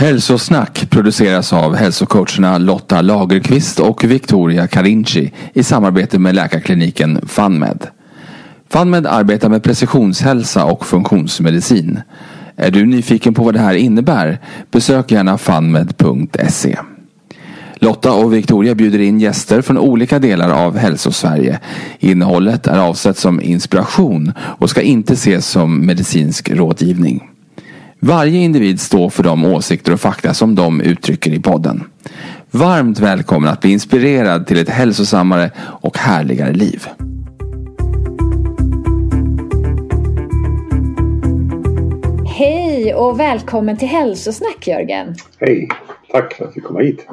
Hälsosnack produceras av hälsocoacherna Lotta Lagerqvist och Victoria Carinci i samarbete med läkarkliniken FunMed. FunMed arbetar med precisionshälsa och funktionsmedicin. Är du nyfiken på vad det här innebär? Besök gärna funmed.se. Lotta och Victoria bjuder in gäster från olika delar av Hälsosverige. Innehållet är avsett som inspiration och ska inte ses som medicinsk rådgivning. Varje individ står för de åsikter och fakta som de uttrycker i podden. Varmt välkommen att bli inspirerad till ett hälsosammare och härligare liv. Hej och välkommen till Hälsosnack Jörgen. Hej, tack för att vi kom hit.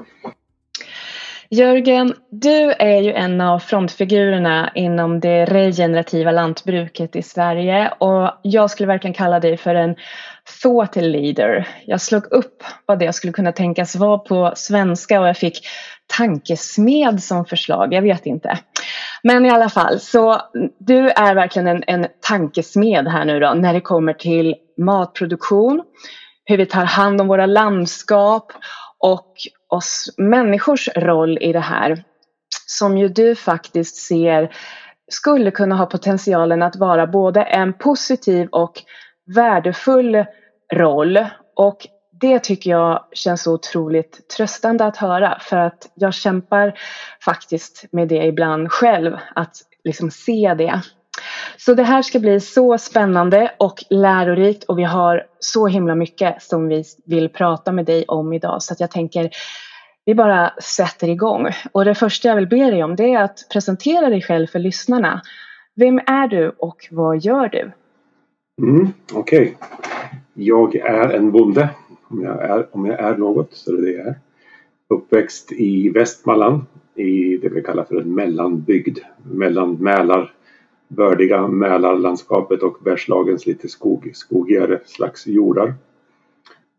Jörgen, du är ju en av frontfigurerna inom det regenerativa lantbruket i Sverige och jag skulle verkligen kalla dig för en thought leader. Jag slog upp vad det skulle kunna tänkas vara på svenska och jag fick tankesmed som förslag, jag vet inte. Men i alla fall, så du är verkligen en, en tankesmed här nu då när det kommer till matproduktion, hur vi tar hand om våra landskap och oss människors roll i det här. Som ju du faktiskt ser skulle kunna ha potentialen att vara både en positiv och värdefull roll. Och det tycker jag känns så otroligt tröstande att höra för att jag kämpar faktiskt med det ibland själv, att liksom se det. Så det här ska bli så spännande och lärorikt och vi har så himla mycket som vi vill prata med dig om idag så att jag tänker vi bara sätter igång. Och det första jag vill be dig om det är att presentera dig själv för lyssnarna. Vem är du och vad gör du? Mm, Okej. Okay. Jag är en bonde. Om jag är, om jag är något så är det det jag är. Uppväxt i Västmanland i det vi kallar för en mellanbygd. Mellan Mälar, bördiga Mälarlandskapet och Bergslagens lite skog, skogigare slags jordar.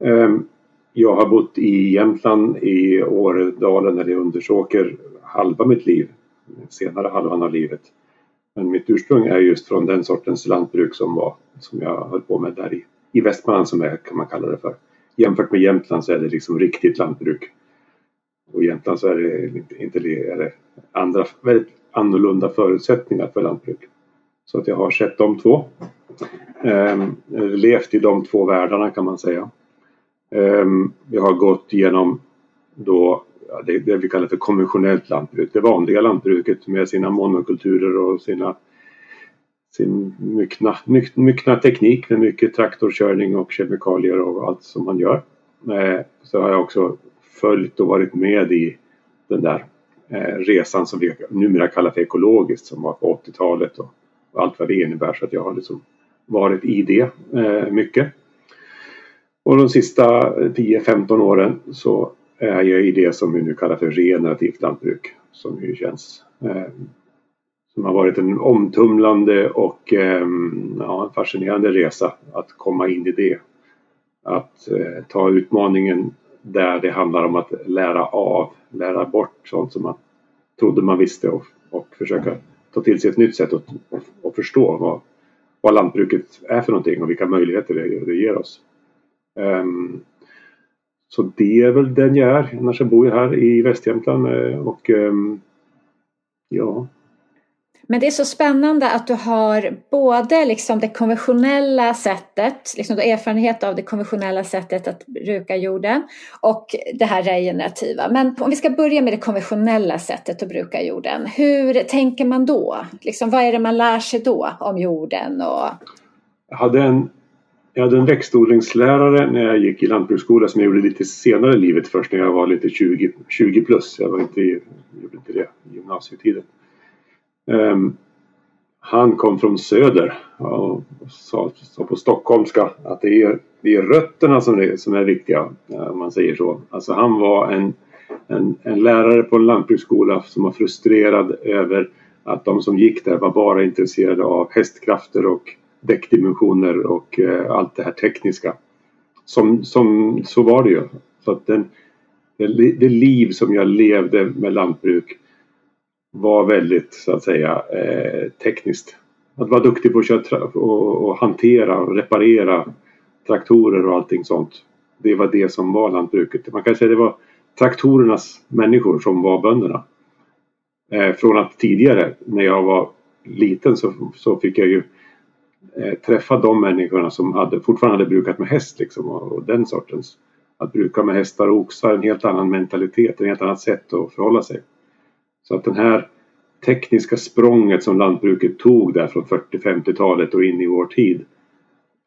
Ehm, jag har bott i Jämtland, i Åredalen eller i Undersåker halva mitt liv. Senare halvan av livet. Men mitt ursprung är just från den sortens lantbruk som, var, som jag höll på med där i, i Västmanland som är, kan man kalla det för. Jämfört med Jämtland så är det liksom riktigt lantbruk. Och i Jämtland så är det inte är det andra, väldigt annorlunda förutsättningar för lantbruk. Så att jag har sett de två. Ehm, levt i de två världarna kan man säga. Ehm, jag har gått igenom då det, det vi kallar för konventionellt lantbruk. Det vanliga lantbruket med sina monokulturer och sina sin myckna, myckna teknik med mycket traktorkörning och kemikalier och allt som man gör. Eh, så har jag också följt och varit med i den där eh, resan som vi numera kallar för ekologiskt som var på 80-talet och allt vad det innebär så att jag har liksom varit i det eh, mycket. Och de sista 10-15 åren så är jag i det som vi nu kallar för regenerativt lantbruk som ju känns som har varit en omtumlande och ehm, ja, en fascinerande resa att komma in i det. Att eh, ta utmaningen där det handlar om att lära av, lära bort sånt som man trodde man visste och, och försöka ta till sig ett nytt sätt att och förstå vad, vad lantbruket är för någonting och vilka möjligheter det, det ger oss. Um, så det är väl den jag är. Annars bor jag här i Västjämtland eh, och um, ja. Men det är så spännande att du har både liksom det konventionella sättet, liksom du har erfarenhet av det konventionella sättet att bruka jorden och det här regenerativa. Men om vi ska börja med det konventionella sättet att bruka jorden. Hur tänker man då? Liksom, vad är det man lär sig då om jorden? Och... Jag, hade en, jag hade en växtodlingslärare när jag gick i lantbruksskola som jag gjorde lite senare i livet först när jag var lite 20, 20 plus. Jag var inte, gjorde inte det i gymnasietiden. Um, han kom från söder och sa, sa, på stockholmska att det är, det är rötterna som är, som är viktiga eh, om man säger så. Alltså han var en, en, en lärare på en lantbruksskola som var frustrerad över att de som gick där var bara intresserade av hästkrafter och däckdimensioner och eh, allt det här tekniska. Som, som, så var det ju. Så att den, det, det liv som jag levde med lantbruk var väldigt så att säga eh, tekniskt. Att vara duktig på att köra och, och, hantera och reparera traktorer och allting sånt. Det var det som var lantbruket. Man kan säga det var traktorernas människor som var bönderna. Eh, från att tidigare när jag var liten så, så fick jag ju eh, träffa de människorna som hade, fortfarande hade brukat med häst liksom, och, och den sortens. Att bruka med hästar och oxar, en helt annan mentalitet, ett helt annat sätt att förhålla sig. Så att den här tekniska språnget som lantbruket tog där från 40-50-talet och in i vår tid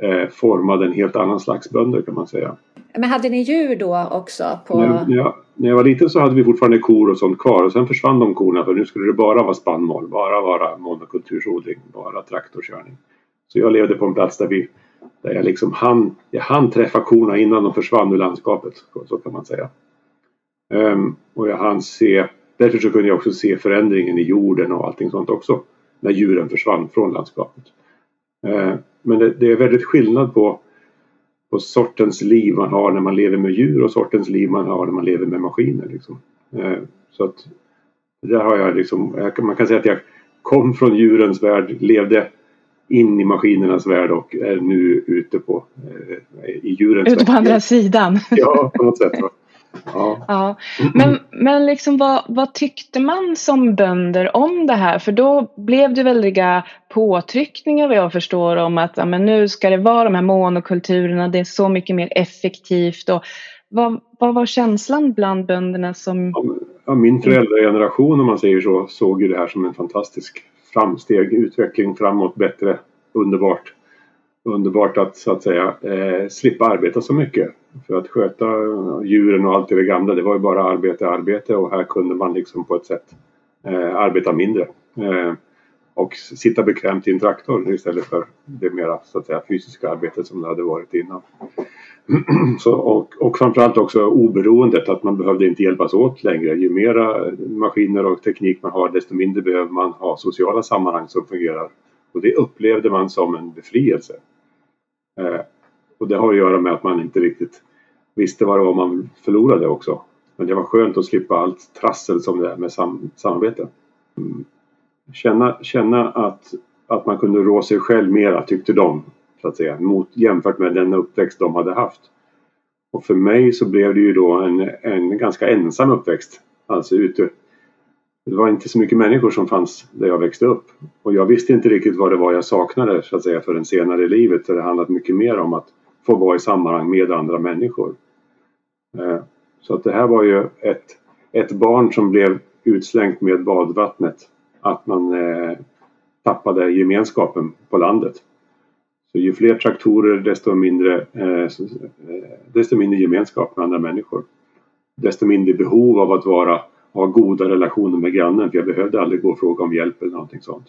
eh, formade en helt annan slags bönder kan man säga. Men hade ni djur då också? På... När, jag, när jag var liten så hade vi fortfarande kor och sånt kvar och sen försvann de korna för nu skulle det bara vara spannmål, bara vara monokultursodling, bara traktorkörning. Så jag levde på en plats där, vi, där jag liksom hann, jag hann träffa korna innan de försvann ur landskapet, så kan man säga. Um, och jag hann se Därför så kunde jag också se förändringen i jorden och allting sånt också. När djuren försvann från landskapet. Eh, men det, det är väldigt skillnad på, på sortens liv man har när man lever med djur och sortens liv man har när man lever med maskiner. Liksom. Eh, så att där har jag liksom, man kan säga att jag kom från djurens värld, levde in i maskinernas värld och är nu ute på eh, i djurens Ute på andra sidan. Ja, på något sätt. Ja. ja. Men, men liksom vad, vad tyckte man som bönder om det här? För då blev det väldiga påtryckningar vad jag förstår om att ja, men nu ska det vara de här monokulturerna, det är så mycket mer effektivt. Och vad, vad var känslan bland bönderna som... Ja, min föräldrageneration om man säger så såg ju det här som en fantastisk framsteg, utveckling framåt, bättre, underbart underbart att så att säga eh, slippa arbeta så mycket. För att sköta djuren och allt det gamla det var ju bara arbete, arbete och här kunde man liksom på ett sätt eh, arbeta mindre. Eh, och sitta bekvämt i en traktor istället för det mera så att säga fysiska arbetet som det hade varit innan. så, och, och framförallt också oberoendet att man behövde inte hjälpas åt längre. Ju mera maskiner och teknik man har desto mindre behöver man ha sociala sammanhang som fungerar. Och det upplevde man som en befrielse. Eh, och det har att göra med att man inte riktigt visste vad det var man förlorade också. Men det var skönt att slippa allt trassel som det är med sam samarbete. Mm. Känna, känna att, att man kunde rå sig själv mera tyckte de. Så att säga, mot, jämfört med den uppväxt de hade haft. Och för mig så blev det ju då en, en ganska ensam uppväxt. Alltså ute. Det var inte så mycket människor som fanns där jag växte upp. Och jag visste inte riktigt vad det var jag saknade så att säga för den senare i livet. där det handlat mycket mer om att få vara i sammanhang med andra människor. Eh, så att det här var ju ett, ett barn som blev utslängt med badvattnet. Att man eh, tappade gemenskapen på landet. Så ju fler traktorer desto mindre, eh, eh desto mindre gemenskap med andra människor. Desto mindre behov av att vara, ha goda relationer med grannen för jag behövde aldrig gå och fråga om hjälp eller någonting sånt.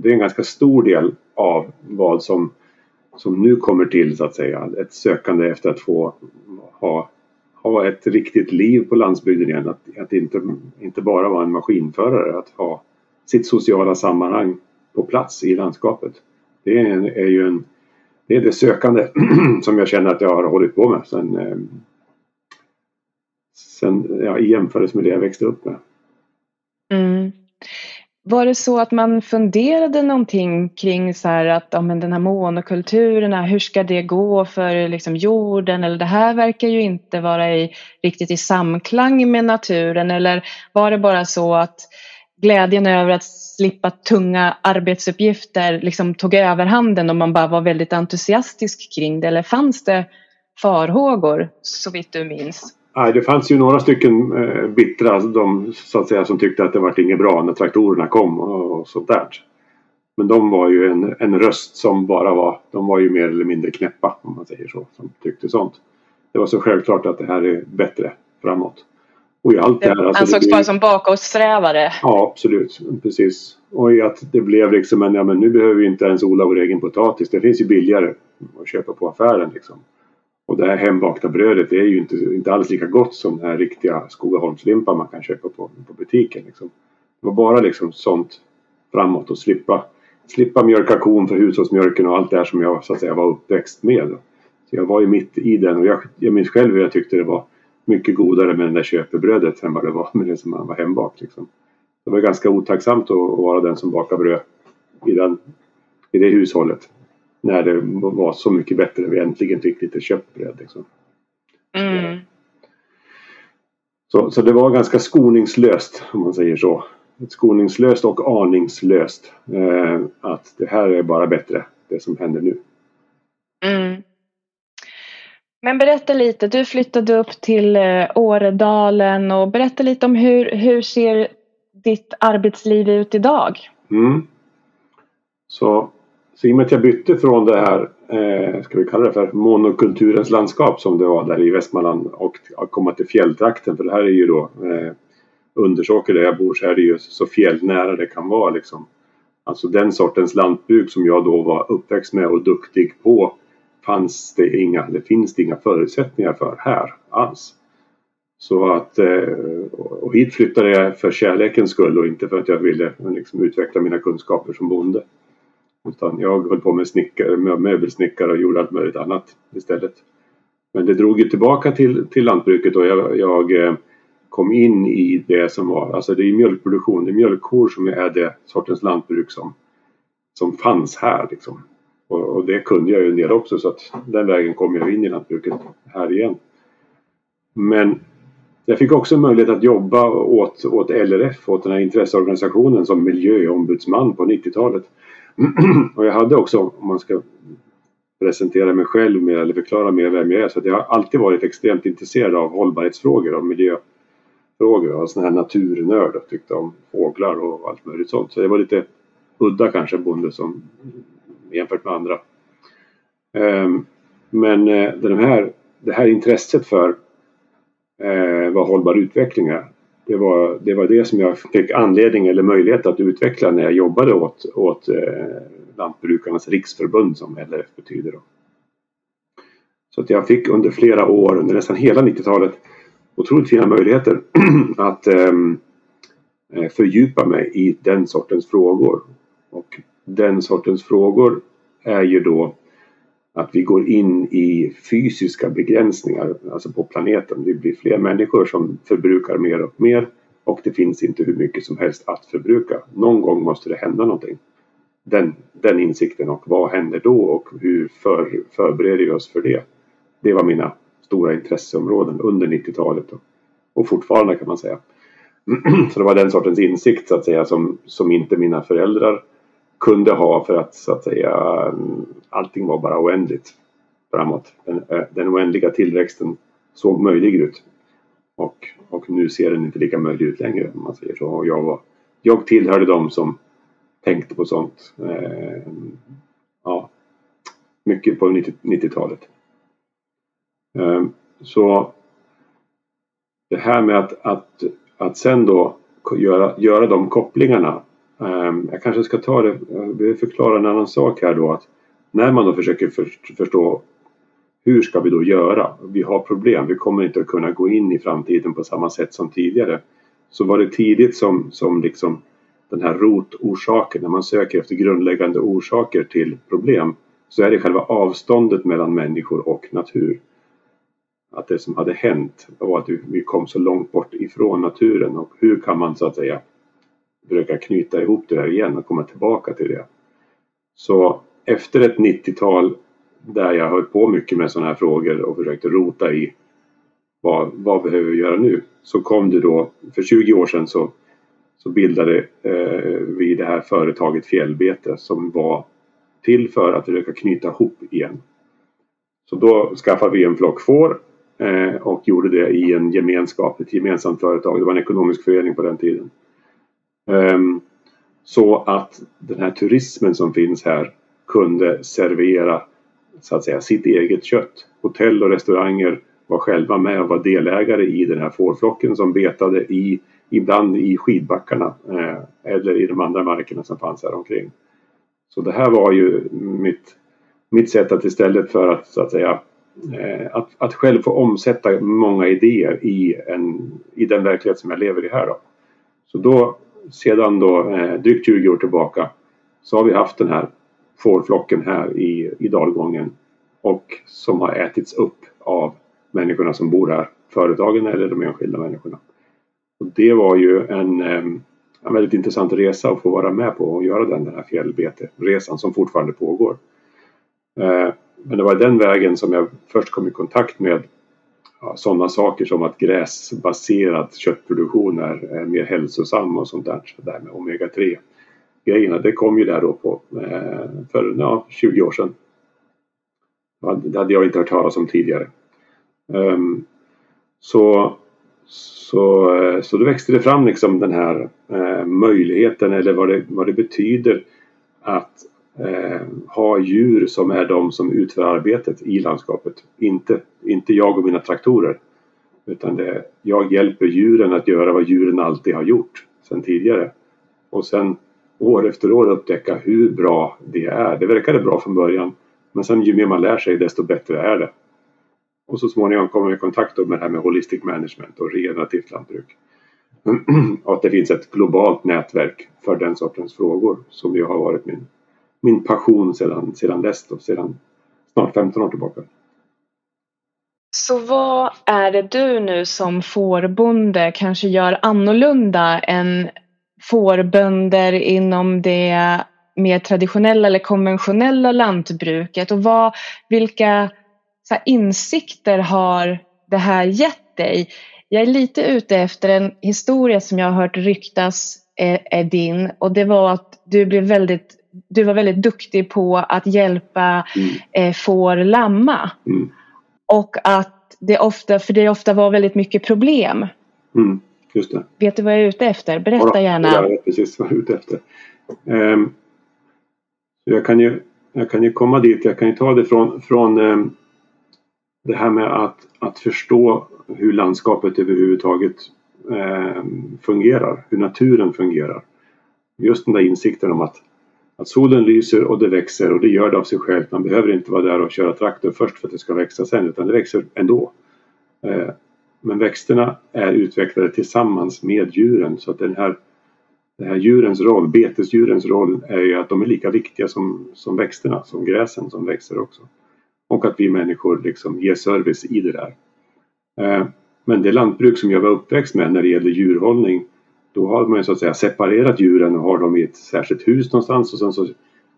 Det är en ganska stor del av vad som som nu kommer till så att säga. Ett sökande efter att få ha, ha ett riktigt liv på landsbygden igen. Att, att inte, inte bara vara en maskinförare. Att ha sitt sociala sammanhang på plats i landskapet. Det är, en, är ju en, det är det sökande som jag känner att jag har hållit på med sedan eh, sen ja, i jämförelse med det jag växte upp med. Mm. Var det så att man funderade någonting kring så här att ja, men den här monokulturen, hur ska det gå för liksom jorden? Eller det här verkar ju inte vara i, riktigt i samklang med naturen. Eller var det bara så att glädjen över att slippa tunga arbetsuppgifter liksom tog överhanden och man bara var väldigt entusiastisk kring det? Eller fanns det farhågor så vitt du minns? Nej, det fanns ju några stycken eh, bittra de, så att säga, som tyckte att det var inget bra när traktorerna kom och, och sånt där. Men de var ju en, en röst som bara var, de var ju mer eller mindre knäppa om man säger så, som tyckte sånt. Det var så självklart att det här är bättre framåt. Och i allt det här, alltså ansågs blir... bara som bakåtsträvare. Ja, absolut. Precis. Och i att det blev liksom en, ja men nu behöver vi inte ens odla vår egen potatis. Det finns ju billigare att köpa på affären liksom. Och det här hembakta brödet är ju inte, inte alls lika gott som den här riktiga Skogaholmslimpan man kan köpa på, på butiken. Liksom. Det var bara liksom sånt framåt och slippa, slippa mjölka kon för hushållsmjölken och allt det här som jag så att säga var uppväxt med. Så jag var ju mitt i den och jag, jag minns själv hur jag tyckte det var mycket godare med det där köpebrödet än vad det var med det som man var hembakt. Liksom. Det var ganska otacksamt att, att vara den som bakar bröd i, den, i det hushållet när det var så mycket bättre vi äntligen fick lite köttbröd. Liksom. Mm. Så, så det var ganska skoningslöst om man säger så. Skoningslöst och aningslöst. Eh, att det här är bara bättre, det som händer nu. Mm. Men berätta lite, du flyttade upp till eh, Åredalen och berätta lite om hur, hur ser ditt arbetsliv ut idag? Mm. Så så i och med att jag bytte från det här, eh, ska vi kalla det för monokulturens landskap som det var där i Västmanland och komma till fjälltrakten för det här är ju då eh, Undersåker där jag bor så är det ju så fjällnära det kan vara liksom. Alltså den sortens lantbruk som jag då var uppväxt med och duktig på fanns det inga, det finns det inga förutsättningar för här alls. Så att, eh, och hit flyttade jag för kärlekens skull och inte för att jag ville liksom utveckla mina kunskaper som bonde. Utan jag höll på med snickare, möbelsnickare och gjorde allt möjligt annat istället. Men det drog ju tillbaka till, till lantbruket och jag, jag eh, kom in i det som var, alltså det är mjölkproduktion, det är mjölkkor som är det sortens lantbruk som, som fanns här liksom. Och, och, det kunde jag ju en del också så att den vägen kom jag in i lantbruket här igen. Men jag fick också möjlighet att jobba åt, åt LRF, åt den här intresseorganisationen som miljöombudsman på 90-talet. och jag hade också, om man ska presentera mig själv mer eller förklara mer vem jag är, så att jag har alltid varit extremt intresserad av hållbarhetsfrågor och miljöfrågor och sån här naturnörd och tyckte om fåglar och allt möjligt sånt. Så jag var lite udda kanske bonde som jämfört med andra. Ehm, men eh, den här, det här intresset för eh, vad hållbar utveckling är det var, det var det som jag fick anledning eller möjlighet att utveckla när jag jobbade åt, åt eh, Lantbrukarnas riksförbund som LRF betyder. Då. Så att jag fick under flera år, under nästan hela 90-talet, otroligt fina möjligheter att ehm, eh, fördjupa mig i den sortens frågor. Och den sortens frågor är ju då att vi går in i fysiska begränsningar, alltså på planeten. Det blir fler människor som förbrukar mer och mer och det finns inte hur mycket som helst att förbruka. Någon gång måste det hända någonting. Den, den insikten och vad händer då och hur för, förbereder vi oss för det? Det var mina stora intresseområden under 90-talet och fortfarande kan man säga. Så det var den sortens insikt så att säga som, som inte mina föräldrar kunde ha för att så att säga um, allting var bara oändligt framåt. Den, eh, den oändliga tillväxten såg möjlig ut. Och, och nu ser den inte lika möjlig ut längre om man säger så. Och jag, var, jag tillhörde dem som tänkte på sånt. Eh, ja, mycket på 90-talet. Eh, så det här med att, att, att sen då göra, göra de kopplingarna Ehm, jag kanske ska ta det, eh, jag vill förklara en annan sak här då att när man då försöker förstå hur ska vi då göra? Vi har problem, vi kommer inte att kunna gå in i framtiden på samma sätt som tidigare. Så var det tidigt som, som liksom den här rotorsaken, när man söker efter grundläggande orsaker till problem så är det själva avståndet mellan människor och natur. Att det som hade hänt var att vi kom så långt bort ifrån naturen och hur kan man så att säga försöka knyta ihop det där igen och komma tillbaka till det. Så efter ett 90-tal där jag höll på mycket med sådana här frågor och försökte rota i vad, vad behöver vi göra nu? Så kom det då, för 20 år sedan så, så bildade eh, vi det här företaget Fjällbete som var till för att försöka knyta ihop igen. Så då skaffade vi en flock får eh, och gjorde det i en gemenskap, ett gemensamt företag. Det var en ekonomisk förening på den tiden. Ehm, så att den här turismen som finns här kunde servera så att säga sitt eget kött. Hotell och restauranger var själva med och var delägare i den här fårflocken som betade i, ibland i skidbackarna eh, eller i de andra markerna som fanns här omkring. Så det här var ju mitt, mitt sätt att istället för att så att säga eh, att, att själv få omsätta många idéer i, en, i den verklighet som jag lever i här då. Så då sedan då eh, drygt 20 år tillbaka så har vi haft den här fårflocken här i, i dalgången och som har ätits upp av människorna som bor här, företagen eller de enskilda människorna. Och det var ju en, eh, en väldigt intressant resa att få vara med på och göra den, den här fjällbeteresan som fortfarande pågår. Eh, men det var den vägen som jag först kom i kontakt med ja, sådana saker som att gräsbaserad köttproduktion är, är mer hälsosam och sånt där. Så där med omega-3 grejerna. Det kom ju där då på eh, för ja, 20 år sedan. Det hade jag inte hört talas om tidigare. Ehm, så, så, eh, så då växte det fram liksom den här eh, möjligheten eller vad det, vad det betyder att eh, ha djur som är de som utför arbetet i landskapet. Inte, inte jag och mina traktorer. Utan det, jag hjälper djuren att göra vad djuren alltid har gjort sedan tidigare. Och sen år efter år upptäcka hur bra det är. Det verkade bra från början. Men sen ju mer man lär sig desto bättre är det. Och så småningom kommer vi i kontakt med det här med holistic management och regenerativt lantbruk. och att det finns ett globalt nätverk för den sortens frågor som ju har varit min min passion sedan, sedan dess då, sedan snart 15 år tillbaka. Så vad är det du nu som fårbonde kanske gör annorlunda än fårbönder inom det mer traditionella eller konventionella lantbruket och vad, vilka så här, insikter har det här gett dig? Jag är lite ute efter en historia som jag har hört ryktas är, är din och det var att du blev väldigt du var väldigt duktig på att hjälpa mm. eh, får lamma. Mm. Och att det ofta, för det ofta var väldigt mycket problem. Mm, just det. Vet du vad jag är ute efter? Berätta ja, gärna. Jag vet precis vad jag är ute efter. Um, jag, kan ju, jag kan ju komma dit, jag kan ju ta det från, från um, det här med att, att förstå hur landskapet överhuvudtaget um, fungerar, hur naturen fungerar. Just den där insikten om att att solen lyser och det växer och det gör det av sig självt. Man behöver inte vara där och köra traktor först för att det ska växa sen utan det växer ändå. Eh, men växterna är utvecklade tillsammans med djuren så att den här, den här djurens roll, betesdjurens roll är ju att de är lika viktiga som, som växterna, som gräsen som växer också. Och att vi människor liksom ger service i det där. Eh, men det lantbruk som jag var uppväxt med när det gäller djurhållning då har man ju så att säga separerat djuren och har dem i ett särskilt hus någonstans och sen så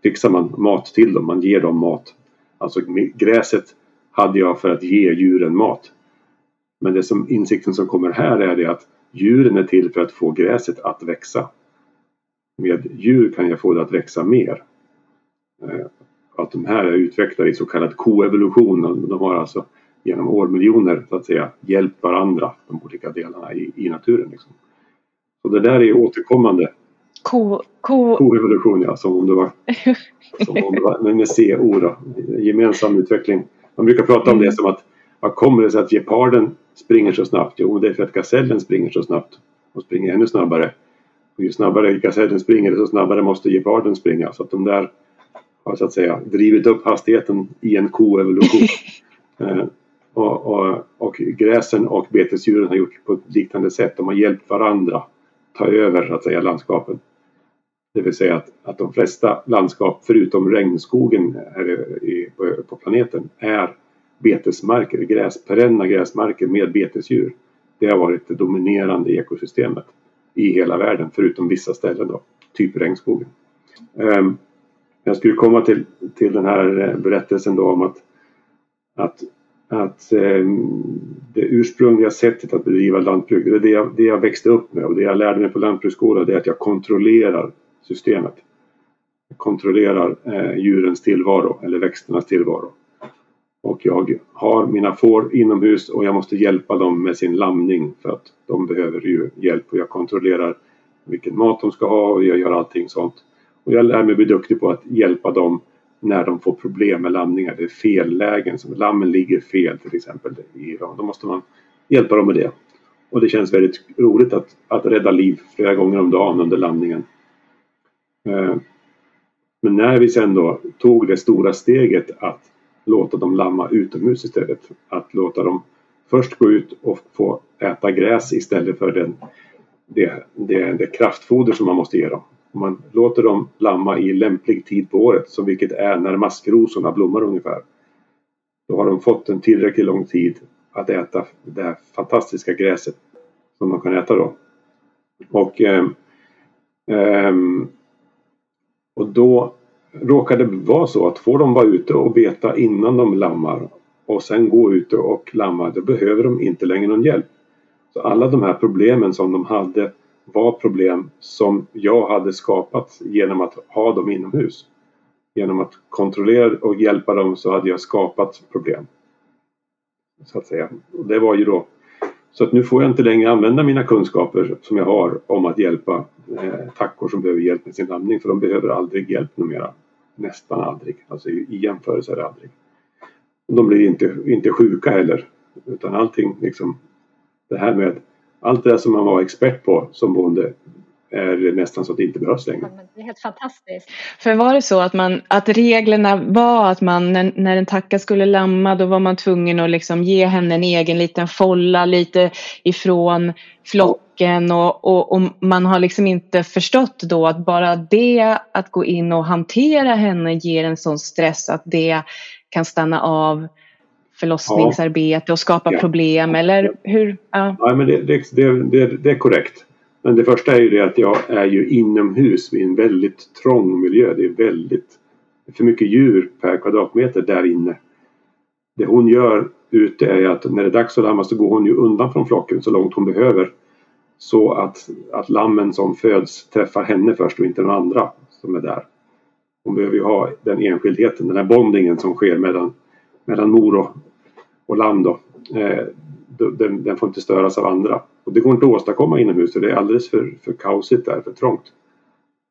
fixar man mat till dem, man ger dem mat. Alltså gräset hade jag för att ge djuren mat. Men det som insikten som kommer här är det att djuren är till för att få gräset att växa. Med djur kan jag få det att växa mer. Eh, att de här är utvecklade i så kallad koevolution. De har alltså genom årmiljoner så att säga hjälpt varandra, de olika delarna i, i naturen. Liksom. Så det där är återkommande. Ko, ko... Koevolution ja, som om det var, som om det var med CO då. Gemensam utveckling. Man brukar prata om det mm. som att vad kommer det sig att geparden springer så snabbt? Jo, det är för att gasellen springer så snabbt och springer ännu snabbare. Och ju snabbare gasellen springer, desto snabbare måste geparden springa. Så att de där har så att säga drivit upp hastigheten i en koevolution. eh, och, och, och gräsen och betesdjuren har gjort på ett liknande sätt. De har hjälpt varandra ta över så att säga landskapen. Det vill säga att, att de flesta landskap förutom regnskogen här i, på, på planeten är betesmarker, gräs, perenna gräsmarker med betesdjur. Det har varit det dominerande ekosystemet i hela världen förutom vissa ställen då, typ regnskogen. Um, jag skulle komma till, till den här eh, berättelsen då om att, att, att eh, det ursprungliga sättet att bedriva lantbruk, det är det jag, det jag växte upp med och det jag lärde mig på lantbruksskolan det är att jag kontrollerar systemet. Jag kontrollerar eh, djurens tillvaro eller växternas tillvaro. Och jag har mina får inomhus och jag måste hjälpa dem med sin lamning för att de behöver ju hjälp och jag kontrollerar vilken mat de ska ha och jag gör allting sånt. Och jag lär mig bli duktig på att hjälpa dem när de får problem med lamningar. Det är fel lägen, som lammen ligger fel till exempel. I Då måste man hjälpa dem med det. Och det känns väldigt roligt att, att rädda liv flera gånger om dagen under lamningen. Eh, men när vi sen då tog det stora steget att låta dem lamma utomhus istället. Att låta dem först gå ut och få äta gräs istället för den, det, det, det kraftfoder som man måste ge dem. Om man låter dem lamma i lämplig tid på året, som vilket är när maskrosorna blommar ungefär. Då har de fått en tillräckligt lång tid att äta det här fantastiska gräset som de kan äta då. Och, eh, eh, och då råkar det vara så att får de vara ute och beta innan de lammar och sen gå ute och lamma, då behöver de inte längre någon hjälp. Så alla de här problemen som de hade var problem som jag hade skapat genom att ha dem inomhus. Genom att kontrollera och hjälpa dem så hade jag skapat problem. Så att säga. Och det var ju då så att nu får jag inte längre använda mina kunskaper som jag har om att hjälpa eh, tackor som behöver hjälp med sin andning för de behöver aldrig hjälp numera. Nästan aldrig, alltså i, i jämförelse är det aldrig. De blir inte, inte sjuka heller utan allting liksom det här med allt det där som man var expert på som bonde är nästan så att det inte behövs längre. Det är helt fantastiskt. För var det så att, man, att reglerna var att man när, när en tacka skulle lamma då var man tvungen att liksom ge henne en egen liten folla lite ifrån flocken och, och, och, man har liksom inte förstått då att bara det att gå in och hantera henne ger en sån stress att det kan stanna av förlossningsarbete och skapa ja. problem eller hur? Ja, ja men det, det, det, det, är korrekt. Men det första är ju det att jag är ju inomhus i en väldigt trång miljö. Det är väldigt för mycket djur per kvadratmeter där inne. Det hon gör ute är att när det är dags att lamma så går hon ju undan från flocken så långt hon behöver. Så att, att lammen som föds träffar henne först och inte någon andra som är där. Hon behöver ju ha den enskildheten, den här bondingen som sker mellan, mellan mor och, och lamm då. Eh, den, den, får inte störas av andra. Och det går inte att åstadkomma inomhus för det är alldeles för, för kaosigt där, för trångt.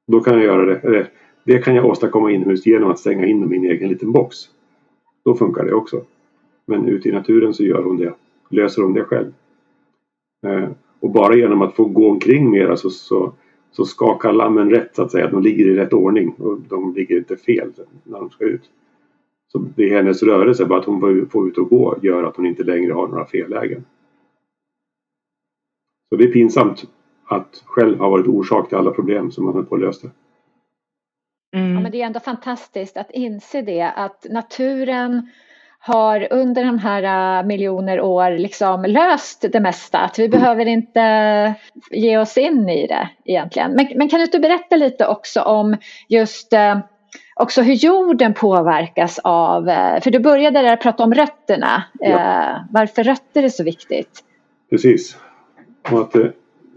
Då kan jag göra det, eller, det kan jag åstadkomma inomhus genom att stänga in dem i en egen liten box. Då funkar det också. Men ute i naturen så gör hon det, löser hon det själv. Eh, och bara genom att få gå omkring mera så, så, så skakar lammen rätt så att säga. De ligger i rätt ordning och de ligger inte fel när de ska ut. Så det är hennes rörelse, bara att hon får ut och gå, gör att hon inte längre har några fellägen. Så det är pinsamt att själv ha varit orsak till alla problem som man höll på att lösa. Mm. Ja, men det är ändå fantastiskt att inse det, att naturen har under de här äh, miljoner år liksom löst det mesta. Att vi mm. behöver inte ge oss in i det egentligen. Men, men kan du inte berätta lite också om just äh, också hur jorden påverkas av, äh, för du började där prata om rötterna, ja. varför rötter är så viktigt. Precis. Och att,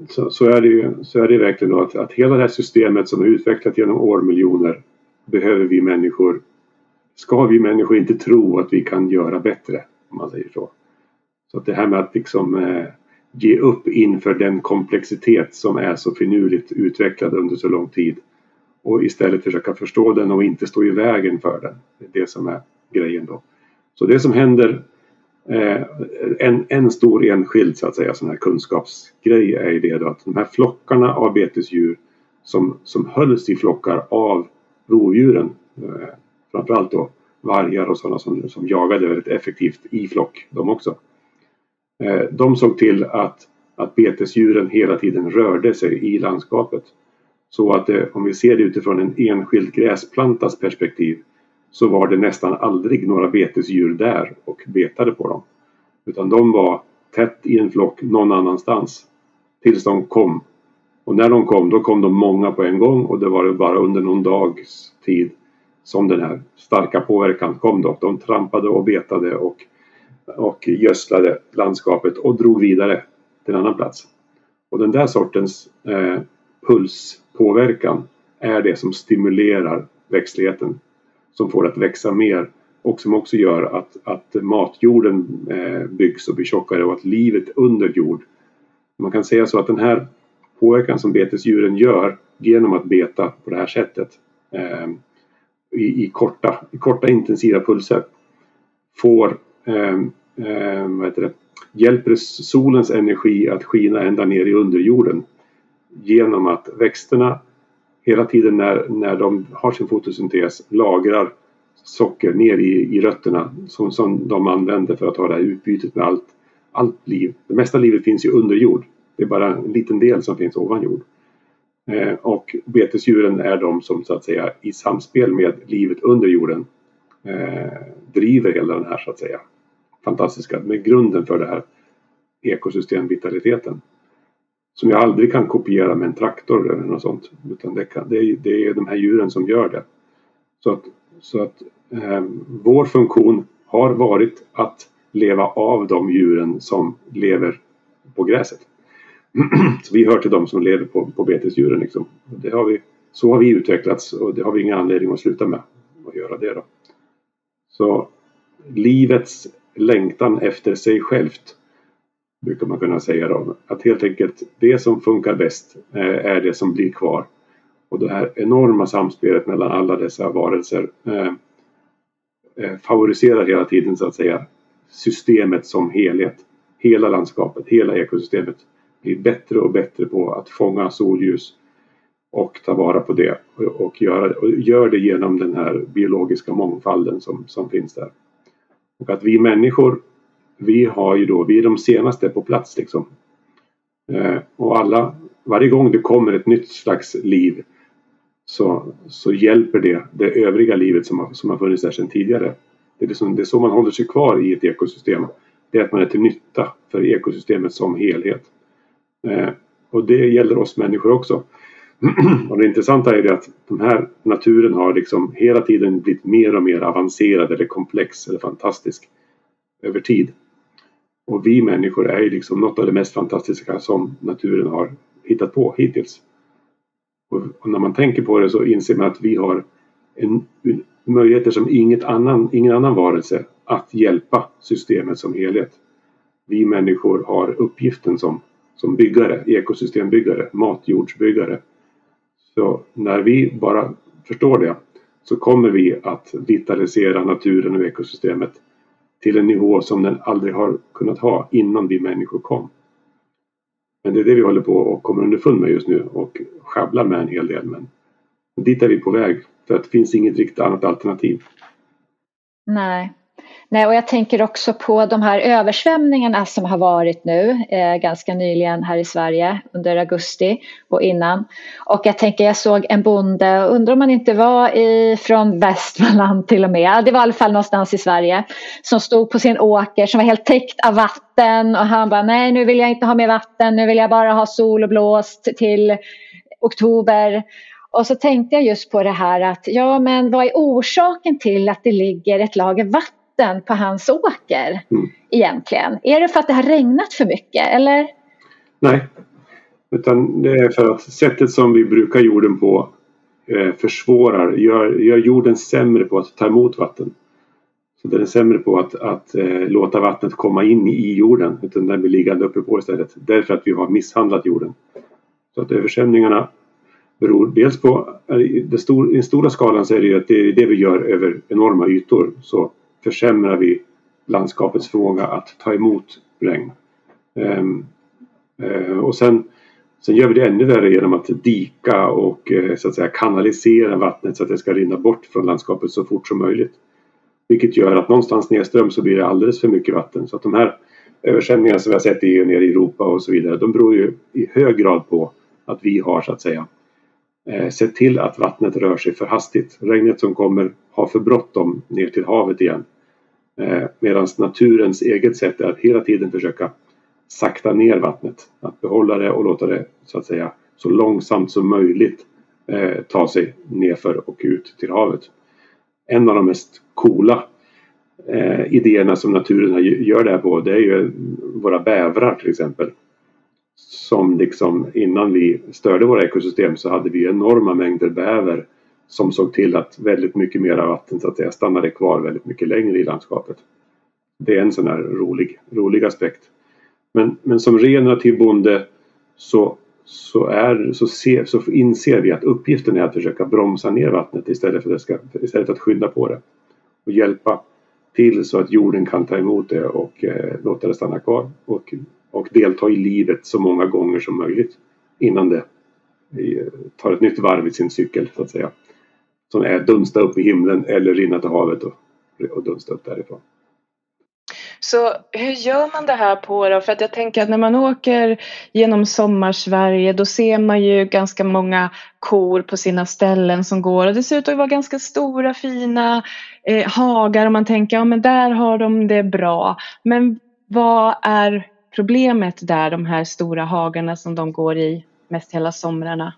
så, så, är det ju så är det verkligen då att, att hela det här systemet som är utvecklat genom årmiljoner behöver vi människor ska vi människor inte tro att vi kan göra bättre. Om man säger så. Så att det här med att liksom eh, ge upp inför den komplexitet som är så finurligt utvecklad under så lång tid och istället försöka förstå den och inte stå i vägen för den. Det är det som är grejen då. Så det som händer eh, en, en stor enskild så att säga sån här kunskapsgrej är det då att de här flockarna av betesdjur som, som hölls i flockar av rovdjuren eh, framförallt då vargar och sådana som, som jagade väldigt effektivt i flock de också. Eh, de såg till att, att betesdjuren hela tiden rörde sig i landskapet. Så att det, om vi ser det utifrån en enskild gräsplantas perspektiv så var det nästan aldrig några betesdjur där och betade på dem. Utan de var tätt i en flock någon annanstans tills de kom. Och när de kom, då kom de många på en gång och det var bara under någon dags tid som den här starka påverkan kom då. De trampade och betade och och gödslade landskapet och drog vidare till en annan plats. Och den där sortens eh, påverkan är det som stimulerar växtligheten. Som får det att växa mer och som också gör att, att matjorden eh, byggs och blir tjockare och att livet under jord. Man kan säga så att den här påverkan som betesdjuren gör genom att beta på det här sättet eh, i, i, korta, i korta intensiva pulser får eh, eh, vad heter det, hjälper solens energi att skina ända ner i underjorden genom att växterna hela tiden när, när de har sin fotosyntes lagrar socker ner i, i rötterna som, som de använder för att ha det här utbytet med allt, allt liv. Det mesta livet finns ju under jord. Det är bara en liten del som finns ovan jord. Eh, och betesdjuren är de som så att säga i samspel med livet under jorden eh, driver hela den här så att säga fantastiska, med grunden för det här ekosystemvitaliteten. Som jag aldrig kan kopiera med en traktor eller något sånt. Utan det, kan, det, är, det är de här djuren som gör det. Så att, så att eh, vår funktion har varit att leva av de djuren som lever på gräset. så vi hör till de som lever på, på betesdjuren. Liksom. Det har vi, så har vi utvecklats och det har vi ingen anledning att sluta med att göra det. Då. Så livets längtan efter sig självt brukar man kunna säga då. Att helt enkelt det som funkar bäst eh, är det som blir kvar. Och det här enorma samspelet mellan alla dessa varelser eh, eh favoriserar hela tiden så att säga systemet som helhet. Hela landskapet, hela ekosystemet blir bättre och bättre på att fånga solljus och ta vara på det och, göra, och gör det genom den här biologiska mångfalden som, som finns där. Och att vi människor, vi har ju då, vi är de senaste på plats liksom. Eh, och alla, varje gång det kommer ett nytt slags liv så, så hjälper det det övriga livet som har, som har funnits där sedan tidigare. Det är, liksom, det är så man håller sig kvar i ett ekosystem. Det är att man är till nytta för ekosystemet som helhet. Eh, och det gäller oss människor också. och det intressanta är det att den här naturen har liksom hela tiden blivit mer och mer avancerad eller komplex eller fantastisk över tid. Och vi människor är ju liksom något av det mest fantastiska som naturen har hittat på hittills. Och, och när man tänker på det så inser man att vi har en, möjligheter som inget annan, ingen annan varelse att hjälpa systemet som helhet. Vi människor har uppgiften som, som byggare, ekosystembyggare, matjordsbyggare så när vi bara förstår det så kommer vi att vitalisera naturen och ekosystemet till en nivå som den aldrig har kunnat ha innan vi människor kom. Men det är det vi håller på och kommer underfund med just nu och sjabblar med en hel del. Men dit är vi på väg för att det finns inget riktigt annat alternativ. Nej, Nej, och jag tänker också på de här översvämningarna som har varit nu eh, ganska nyligen här i Sverige under augusti och innan. Och jag tänker, jag såg en bonde, undrar om han inte var i, från Västmanland till och med, det var i alla fall någonstans i Sverige, som stod på sin åker som var helt täckt av vatten och han bara, nej nu vill jag inte ha mer vatten, nu vill jag bara ha sol och blåst till oktober. Och så tänkte jag just på det här att ja men vad är orsaken till att det ligger ett lager vatten vatten på hans åker mm. egentligen? Är det för att det har regnat för mycket eller? Nej, utan det är för att sättet som vi brukar jorden på eh, försvårar, gör, gör jorden sämre på att ta emot vatten. Så den är sämre på att, att eh, låta vattnet komma in i jorden utan den blir liggande uppe på istället. Därför att vi har misshandlat jorden. Så att översvämningarna beror dels på, i den stora skalan så är det ju att det är det vi gör över enorma ytor. Så försämrar vi landskapets förmåga att ta emot regn. Ehm, eh, och sen, sen gör vi det ännu värre genom att dika och eh, så att säga kanalisera vattnet så att det ska rinna bort från landskapet så fort som möjligt. Vilket gör att någonstans nedström så blir det alldeles för mycket vatten. Så att de här översvämningarna som vi har sett i, nere i Europa och så vidare, de beror ju i hög grad på att vi har så att säga eh, sett till att vattnet rör sig för hastigt. Regnet som kommer har för bråttom ner till havet igen. Eh, Medan naturens eget sätt är att hela tiden försöka sakta ner vattnet. Att behålla det och låta det så att säga så långsamt som möjligt eh, ta sig nerför och ut till havet. En av de mest coola eh, idéerna som naturen gör det här på det är ju våra bävrar till exempel. Som liksom innan vi störde våra ekosystem så hade vi enorma mängder bäver som såg till att väldigt mycket mer vatten så att säga stannade kvar väldigt mycket längre i landskapet. Det är en sån här rolig, rolig aspekt. Men, men som regenerativ bonde så, så, är, så, ser, så inser vi att uppgiften är att försöka bromsa ner vattnet istället för, ska, istället för att skynda på det. Och hjälpa till så att jorden kan ta emot det och eh, låta det stanna kvar och, och delta i livet så många gånger som möjligt innan det eh, tar ett nytt varv i sin cykel så att säga. Som är dunsta upp i himlen eller rinna till havet och, och dunsta upp därifrån. Så hur gör man det här på då? För att jag tänker att när man åker genom sommarsverige då ser man ju ganska många kor på sina ställen som går och det ser ut att vara ganska stora fina eh, hagar och man tänker ja men där har de det bra. Men vad är problemet där, de här stora hagarna som de går i mest hela somrarna?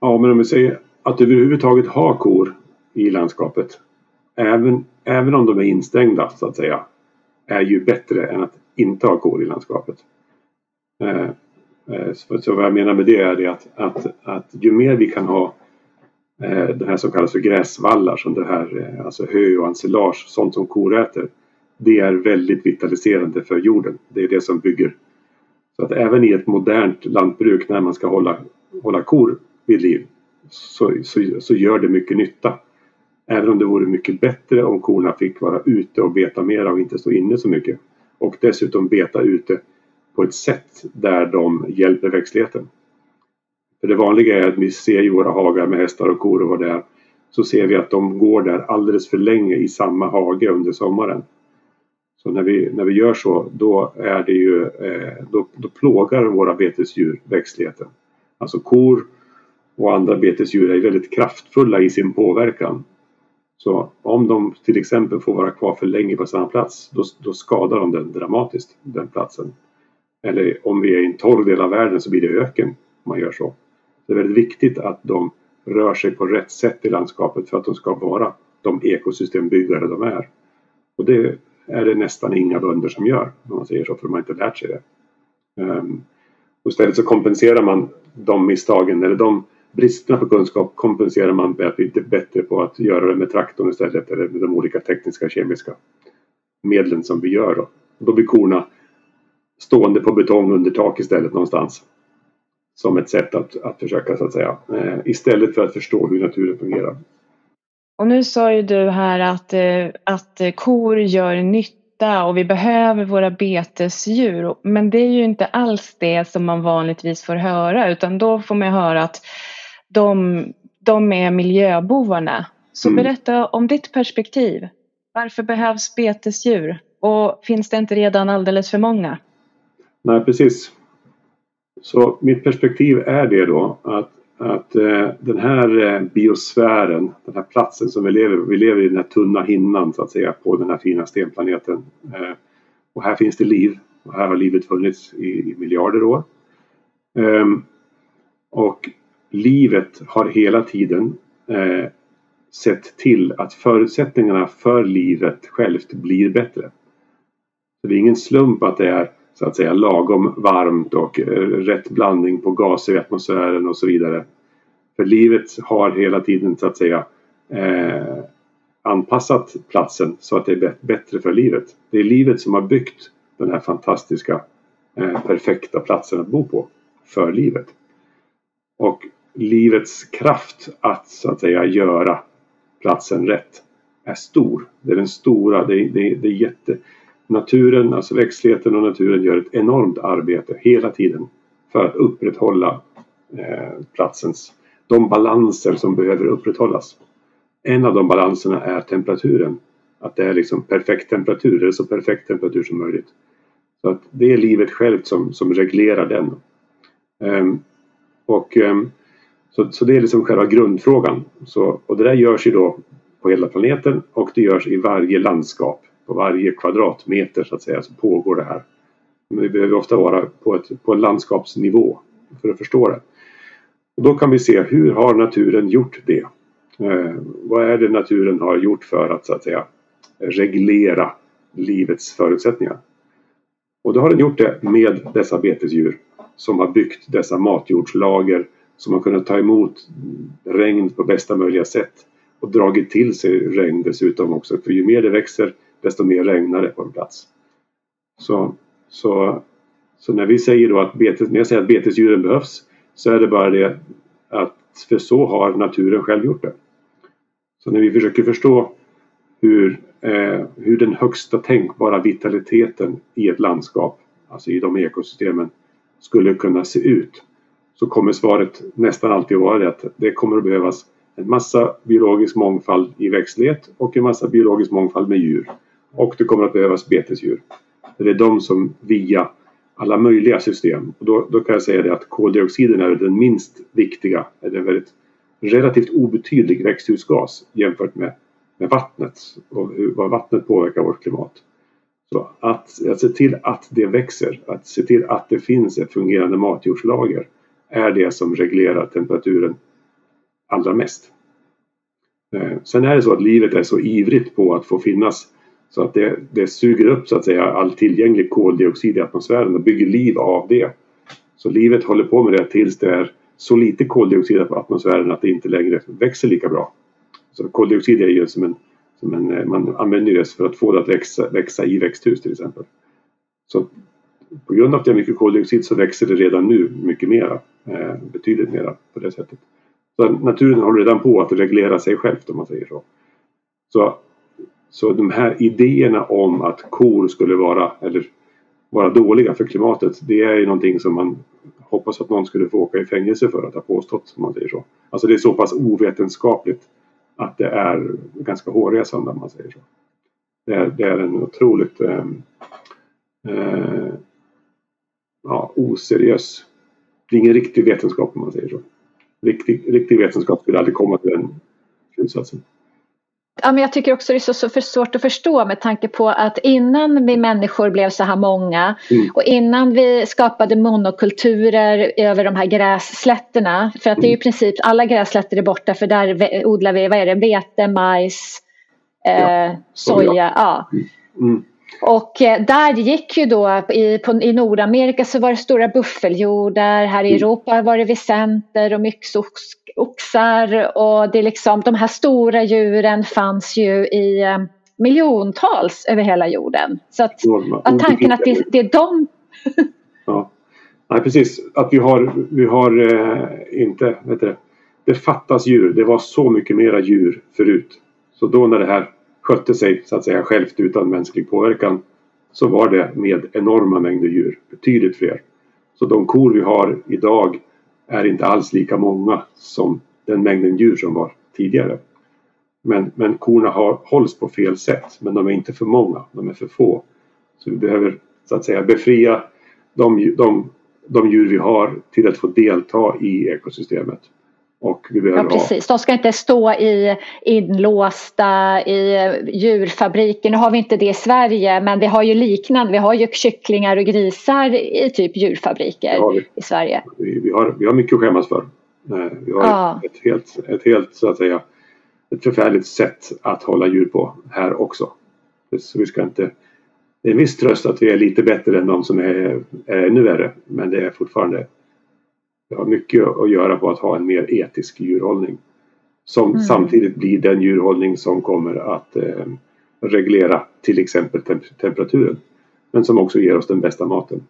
Ja men om vi säger att överhuvudtaget ha kor i landskapet även, även om de är instängda så att säga är ju bättre än att inte ha kor i landskapet. Eh, eh, så, vad jag menar med det är det att, att, att ju mer vi kan ha eh, det här som kallas för gräsvallar som det här, eh, alltså hö och ensilage, sånt som kor äter. Det är väldigt vitaliserande för jorden. Det är det som bygger. Så att även i ett modernt lantbruk när man ska hålla, hålla kor vid liv så, så, så gör det mycket nytta. Även om det vore mycket bättre om korna fick vara ute och beta mera och inte stå inne så mycket. Och dessutom beta ute på ett sätt där de hjälper växtligheten. För det vanliga är att vi ser i våra hagar med hästar och kor och vad det är. Så ser vi att de går där alldeles för länge i samma hage under sommaren. Så när vi, när vi gör så då är det ju eh, då, då plågar våra betesdjur växtligheten. Alltså kor och andra betesdjur är väldigt kraftfulla i sin påverkan. Så om de till exempel får vara kvar för länge på samma plats då, då skadar de den dramatiskt, den platsen. Eller om vi är i en torr del av världen så blir det öken om man gör så. Det är väldigt viktigt att de rör sig på rätt sätt i landskapet för att de ska vara de ekosystembyggare de är. Och det är det nästan inga bönder som gör, om man säger så, för de har inte lärt sig det. Um, och istället så kompenserar man de misstagen, eller de bristerna på kunskap kompenserar man med att bli bättre på att göra det med traktorn istället eller med de olika tekniska kemiska medlen som vi gör. Då, då blir korna stående på betong under tak istället någonstans. Som ett sätt att, att försöka så att säga eh, istället för att förstå hur naturen fungerar. Och nu sa ju du här att, eh, att kor gör nytta och vi behöver våra betesdjur. Men det är ju inte alls det som man vanligtvis får höra utan då får man höra att de, de är miljöbovarna. Så mm. berätta om ditt perspektiv. Varför behövs betesdjur? Och finns det inte redan alldeles för många? Nej, precis. Så mitt perspektiv är det då att, att eh, den här eh, biosfären, den här platsen som vi lever vi lever i den här tunna hinnan så att säga på den här fina stenplaneten. Eh, och här finns det liv och här har livet funnits i, i miljarder år. Ehm, och livet har hela tiden eh, sett till att förutsättningarna för livet självt blir bättre. Så det är ingen slump att det är så att säga lagom varmt och eh, rätt blandning på gaser i atmosfären och så vidare. För livet har hela tiden så att säga eh, anpassat platsen så att det är bättre för livet. Det är livet som har byggt den här fantastiska eh, perfekta platsen att bo på för livet. Och livets kraft att så att säga göra platsen rätt är stor. Det är den stora, det är, det är, det är jätte... Naturen, alltså växtligheten och naturen gör ett enormt arbete hela tiden för att upprätthålla eh, platsens, de balanser som behöver upprätthållas. En av de balanserna är temperaturen. Att det är liksom perfekt temperatur, eller så perfekt temperatur som möjligt. Så att det är livet självt som, som reglerar den. Um, och um, så, så det är liksom själva grundfrågan. Så, och det där görs ju då på hela planeten och det görs i varje landskap. På varje kvadratmeter så att säga så pågår det här. Men vi behöver ofta vara på, ett, på en landskapsnivå för att förstå det. Och då kan vi se hur har naturen gjort det? Eh, vad är det naturen har gjort för att så att säga reglera livets förutsättningar. Och då har den gjort det med dessa betesdjur som har byggt dessa matjordslager som har kunnat ta emot regn på bästa möjliga sätt och dragit till sig regn dessutom också. För ju mer det växer desto mer regnar det på en plats. Så, så, så när vi säger då att, betes, när jag säger att betesdjuren behövs så är det bara det att för så har naturen själv gjort det. Så när vi försöker förstå hur, eh, hur den högsta tänkbara vitaliteten i ett landskap, alltså i de ekosystemen, skulle kunna se ut så kommer svaret nästan alltid vara det att det kommer att behövas en massa biologisk mångfald i växtlighet och en massa biologisk mångfald med djur. Och det kommer att behövas betesdjur. Det är de som via alla möjliga system. Och då, då kan jag säga det att koldioxiden är den minst viktiga, är en väldigt relativt obetydlig växthusgas jämfört med, med vattnet och hur, vad vattnet påverkar vårt klimat. Så att, att se till att det växer, att se till att det finns ett fungerande matjordslager är det som reglerar temperaturen allra mest. Eh, sen är det så att livet är så ivrigt på att få finnas så att det, det suger upp så att säga all tillgänglig koldioxid i atmosfären och bygger liv av det. Så livet håller på med det tills det är så lite koldioxid i atmosfären att det inte längre växer lika bra. Så koldioxid är ju som en, som en eh, man använder det för att få det att växa, växa i växthus till exempel. Så på grund av att det är mycket koldioxid så växer det redan nu mycket mera. Eh, betydligt mera på det sättet. Så naturen håller redan på att reglera sig självt om man säger så. Så, så de här idéerna om att kor skulle vara, eller vara dåliga för klimatet det är ju någonting som man hoppas att någon skulle få åka i fängelse för att ha påstått om man säger så. Alltså det är så pass ovetenskapligt att det är ganska hårresande om man säger så. Det är, det är en otroligt eh, eh, ja, oseriös det är ingen riktig vetenskap om man säger så. Riktig, riktig vetenskap skulle aldrig komma till den slutsatsen. Ja, men jag tycker också det är så, så för svårt att förstå med tanke på att innan vi människor blev så här många mm. och innan vi skapade monokulturer över de här grässlätterna. För att det är ju i mm. princip alla grässlätter är borta för där odlar vi, vad är det, vete, majs, eh, ja. soja. Ja. Mm. Och eh, där gick ju då i, på, i Nordamerika så var det stora buffeljordar, här i mm. Europa var det vicenter och myxoxar och det är liksom de här stora djuren fanns ju i eh, miljontals över hela jorden. Så att, att tanken att det, det är de Ja, Nej, precis. Att vi har, vi har eh, inte, vet du, det fattas djur. Det var så mycket mera djur förut. Så då när det här skötte sig så att säga självt utan mänsklig påverkan så var det med enorma mängder djur, betydligt fler. Så de kor vi har idag är inte alls lika många som den mängden djur som var tidigare. Men, men korna har, hålls på fel sätt, men de är inte för många, de är för få. Så vi behöver så att säga befria de, de, de djur vi har till att få delta i ekosystemet. Och vi behöver ja, precis. De ska inte stå i, inlåsta i djurfabriker. Nu har vi inte det i Sverige men vi har ju liknande. Vi har ju kycklingar och grisar i typ djurfabriker i Sverige. Vi, vi, har, vi har mycket att skämmas för. Eh, vi har ja. ett, helt, ett helt så att säga ett förfärligt sätt att hålla djur på här också. Så vi ska inte, det är en viss tröst att vi är lite bättre än de som är, är ännu värre men det är fortfarande har mycket att göra på att ha en mer etisk djurhållning. Som mm. samtidigt blir den djurhållning som kommer att eh, reglera till exempel temp temperaturen. Men som också ger oss den bästa maten.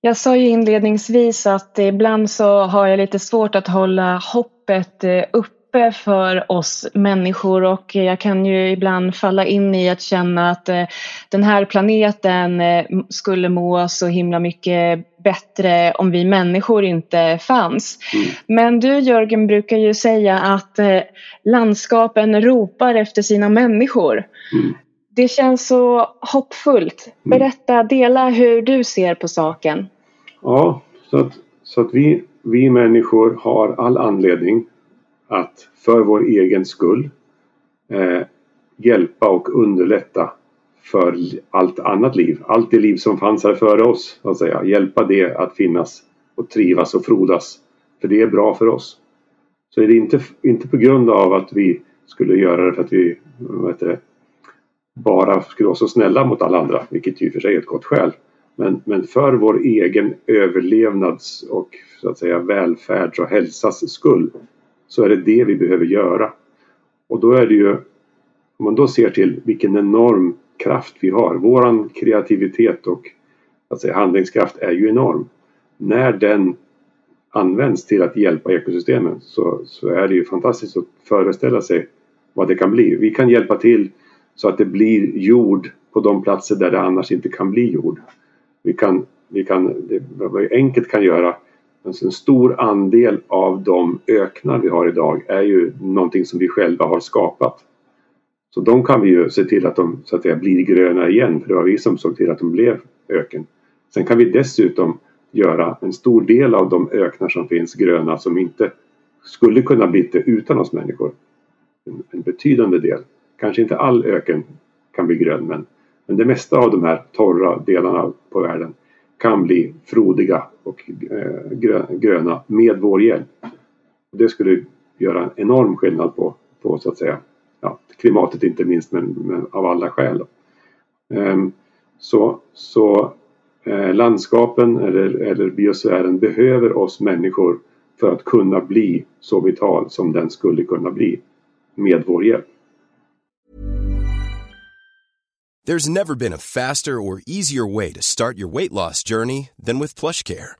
Jag sa ju inledningsvis att ibland så har jag lite svårt att hålla hoppet eh, uppe uppe för oss människor och jag kan ju ibland falla in i att känna att eh, den här planeten eh, skulle må så himla mycket bättre om vi människor inte fanns. Mm. Men du Jörgen brukar ju säga att eh, landskapen ropar efter sina människor. Mm. Det känns så hoppfullt. Mm. Berätta, dela hur du ser på saken. Ja, så att, så att vi, vi människor har all anledning att för vår egen skull eh, hjälpa och underlätta för allt annat liv. Allt det liv som fanns här före oss. Så att säga. Hjälpa det att finnas och trivas och frodas. För det är bra för oss. Så är det inte, inte på grund av att vi skulle göra det för att vi det, bara skulle vara så snälla mot alla andra, vilket ju i och för sig är ett gott skäl. Men, men för vår egen överlevnads och så att säga välfärds och hälsas skull så är det det vi behöver göra. Och då är det ju, om man då ser till vilken enorm kraft vi har, våran kreativitet och att säga, handlingskraft är ju enorm. När den används till att hjälpa ekosystemen så, så är det ju fantastiskt att föreställa sig vad det kan bli. Vi kan hjälpa till så att det blir jord på de platser där det annars inte kan bli jord. Vi kan, vi kan, det, vad vi enkelt kan göra, alltså en stor andel av de öknar vi har idag är ju någonting som vi själva har skapat. Så de kan vi ju se till att de så att säga, blir gröna igen, för det var vi som såg till att de blev öken. Sen kan vi dessutom göra en stor del av de öknar som finns gröna som inte skulle kunna bli det utan oss människor. En, en, betydande del. Kanske inte all öken kan bli grön men, men det mesta av de här torra delarna på världen kan bli frodiga och eh, gröna med vår hjälp. Det skulle göra en enorm skillnad på, på så att säga ja, klimatet inte minst men, men av alla skäl. Um, så, så eh, landskapen eller, eller biosfären behöver oss människor för att kunna bli så vital som den skulle kunna bli med vår hjälp. There's never been a faster or easier way to start your weight loss journey than with PlushCare.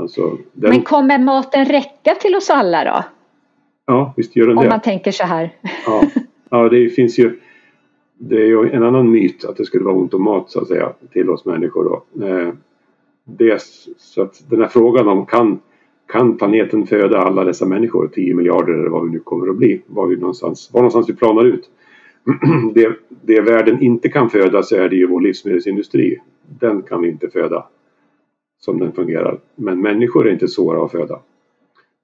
Alltså, den... Men kommer maten räcka till oss alla då? Ja, visst gör den Om det. Om man tänker så här. Ja, ja det finns ju det är ju en annan myt att det skulle vara ont om mat så att säga till oss människor. Då. Eh, det, så att den här frågan om kan, kan planeten föda alla dessa människor, 10 miljarder eller vad vi nu kommer att bli, var, vi någonstans, var någonstans vi planar ut. Det, det världen inte kan föda så är det ju vår livsmedelsindustri. Den kan vi inte föda som den fungerar. Men människor är inte svåra att föda.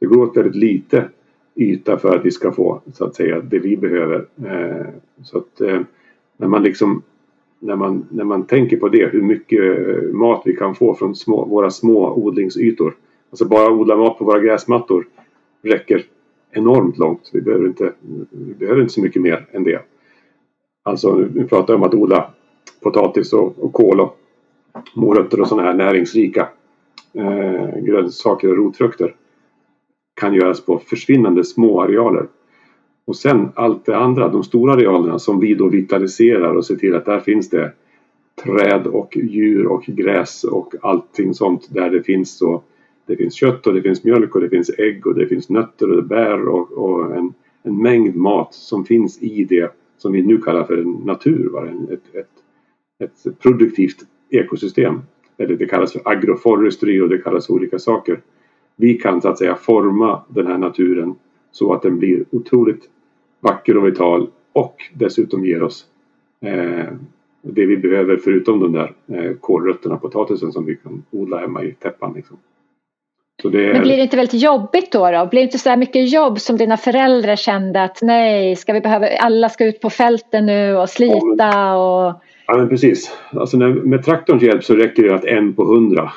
Det går åt väldigt lite yta för att vi ska få så att säga det vi behöver. Eh, så att eh, när man liksom när man, när man tänker på det, hur mycket eh, mat vi kan få från små, våra små odlingsytor. Alltså bara odla mat på våra gräsmattor räcker enormt långt. Vi behöver inte, vi behöver inte så mycket mer än det. Alltså nu pratar jag om att odla potatis och, och kål och morötter och sådana här näringsrika eh, grönsaker och rotfrukter. Kan göras på försvinnande små arealer. Och sen allt det andra, de stora arealerna som vi då vitaliserar och ser till att där finns det träd och djur och gräs och allting sånt där det finns så det finns kött och det finns mjölk och det finns ägg och det finns nötter och bär och, och en, en, mängd mat som finns i det som vi nu kallar för natur, va? Ett, ett, ett produktivt ekosystem. Eller det kallas för agroforestry och det kallas för olika saker. Vi kan så att säga forma den här naturen så att den blir otroligt vacker och vital och dessutom ger oss eh, det vi behöver förutom de där eh, kålrötterna, potatisen som vi kan odla hemma i täppan. Liksom. Är... Men blir det inte väldigt jobbigt då? då? Blir det inte så mycket jobb som dina föräldrar kände att nej, ska vi behöva, alla ska ut på fälten nu och slita ja, men, och... Ja men precis. Alltså när, med traktorns hjälp så räcker det att en på hundra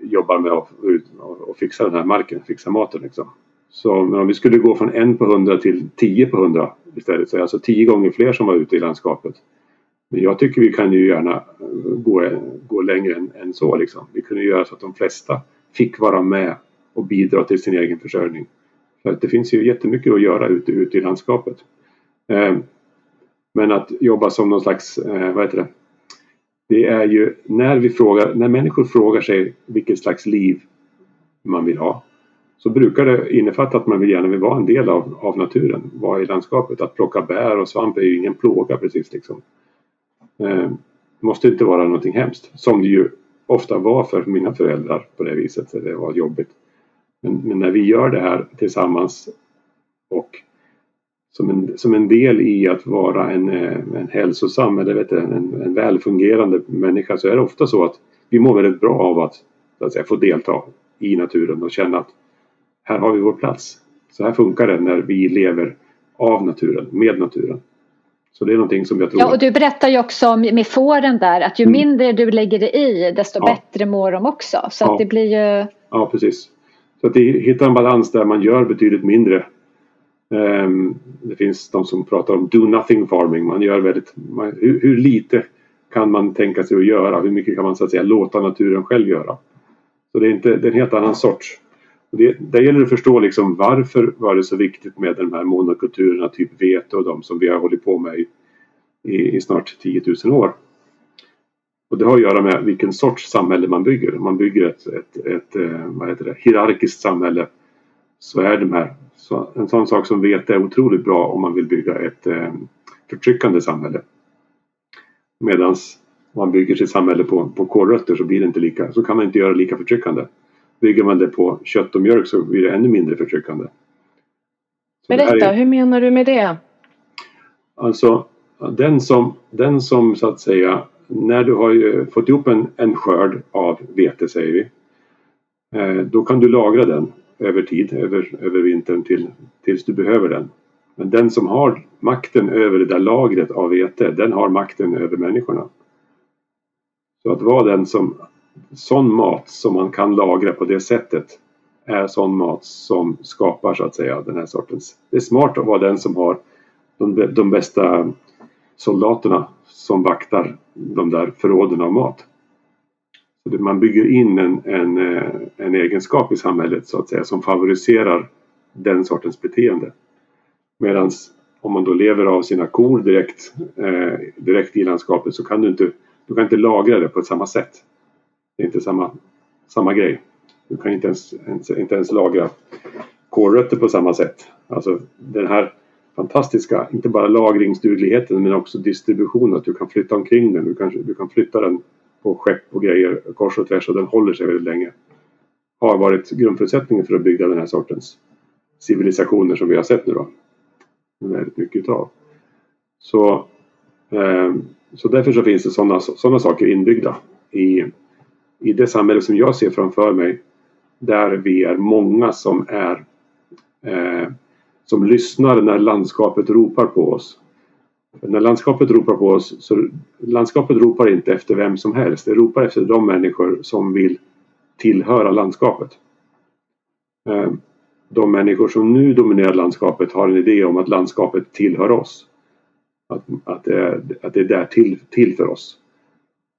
jobbar med att och fixa den här marken, fixa maten liksom. Så om vi skulle gå från en på hundra till tio på hundra istället så är det alltså tio gånger fler som var ute i landskapet. Men jag tycker vi kan ju gärna gå, gå längre än, än så liksom. Vi kunde göra så att de flesta fick vara med och bidra till sin egen försörjning. För att det finns ju jättemycket att göra ute, ute i landskapet. Ehm, men att jobba som någon slags, eh, vad heter det, det är ju när vi frågar, när människor frågar sig vilket slags liv man vill ha så brukar det innefatta att man vill gärna vill vara en del av, av naturen, vara i landskapet. Att plocka bär och svamp är ju ingen plåga precis liksom. Eh, måste inte vara någonting hemskt, som det ju ofta var för mina föräldrar på det viset. Det var jobbigt. Men, men när vi gör det här tillsammans och som en, som en del i att vara en, eh, en hälsosam eller vet du, en, en välfungerande människa så är det ofta så att vi mår väldigt bra av att, att säga, få delta i naturen och känna att här har vi vår plats. Så här funkar det när vi lever av naturen, med naturen. Så det är någonting som jag tror... Ja, och du berättar ju också om med fåren där att ju mm. mindre du lägger dig i desto ja. bättre mår de också. Så ja. att det blir ju... Ja, precis. Så att hitta en balans där man gör betydligt mindre. Ehm, det finns de som pratar om do nothing farming. Man gör väldigt... Man, hur, hur, lite kan man tänka sig att göra? Hur mycket kan man så att säga låta naturen själv göra? Så det är, inte, det är en helt annan sorts det, där gäller det att förstå liksom varför var det så viktigt med de här monokulturerna, typ vete och de som vi har hållit på med i, i, i snart 10 000 år. Och det har att göra med vilken sorts samhälle man bygger. Man bygger ett, ett, ett eh, vad heter det, hierarkiskt samhälle så är de här, så en sån sak som vete är otroligt bra om man vill bygga ett eh, förtryckande samhälle. Medan man bygger sitt samhälle på, på kålrötter så blir det inte lika, så kan man inte göra lika förtryckande. Bygger man det på kött och mjölk så blir det ännu mindre förtryckande. Så Berätta, är... hur menar du med det? Alltså, den som, den som så att säga, när du har fått ihop en, en skörd av vete säger vi, eh, då kan du lagra den över tid, över, över vintern till, tills du behöver den. Men den som har makten över det där lagret av vete, den har makten över människorna. Så att vara den som sån mat som man kan lagra på det sättet är sån mat som skapar så att säga den här sortens. Det är smart att vara den som har de, de bästa soldaterna som vaktar de där förråden av mat. Så man bygger in en, en, eh, en egenskap i samhället så att säga som favoriserar den sortens beteende. Medan om man då lever av sina kor direkt, eh, direkt i landskapet så kan du inte, du kan inte lagra det på samma sätt. Det är inte samma, samma grej. Du kan inte ens, ens, inte ens lagra kålrötter på samma sätt. Alltså den här fantastiska, inte bara lagringsdugligheten men också distributionen. Att du kan flytta omkring den. Du kan, du kan flytta den på skepp och grejer kors och tvärs och den håller sig väldigt länge. Har varit grundförutsättningen för att bygga den här sortens civilisationer som vi har sett nu då. Väldigt mycket utav. Så, eh, så därför så finns det sådana såna saker inbyggda i i det samhälle som jag ser framför mig där vi är många som är eh, som lyssnar när landskapet ropar på oss. När landskapet ropar på oss så landskapet ropar inte efter vem som helst. Det ropar efter de människor som vill tillhöra landskapet. Eh, de människor som nu dominerar landskapet har en idé om att landskapet tillhör oss. Att, att, det, är, att det är där till, till för oss.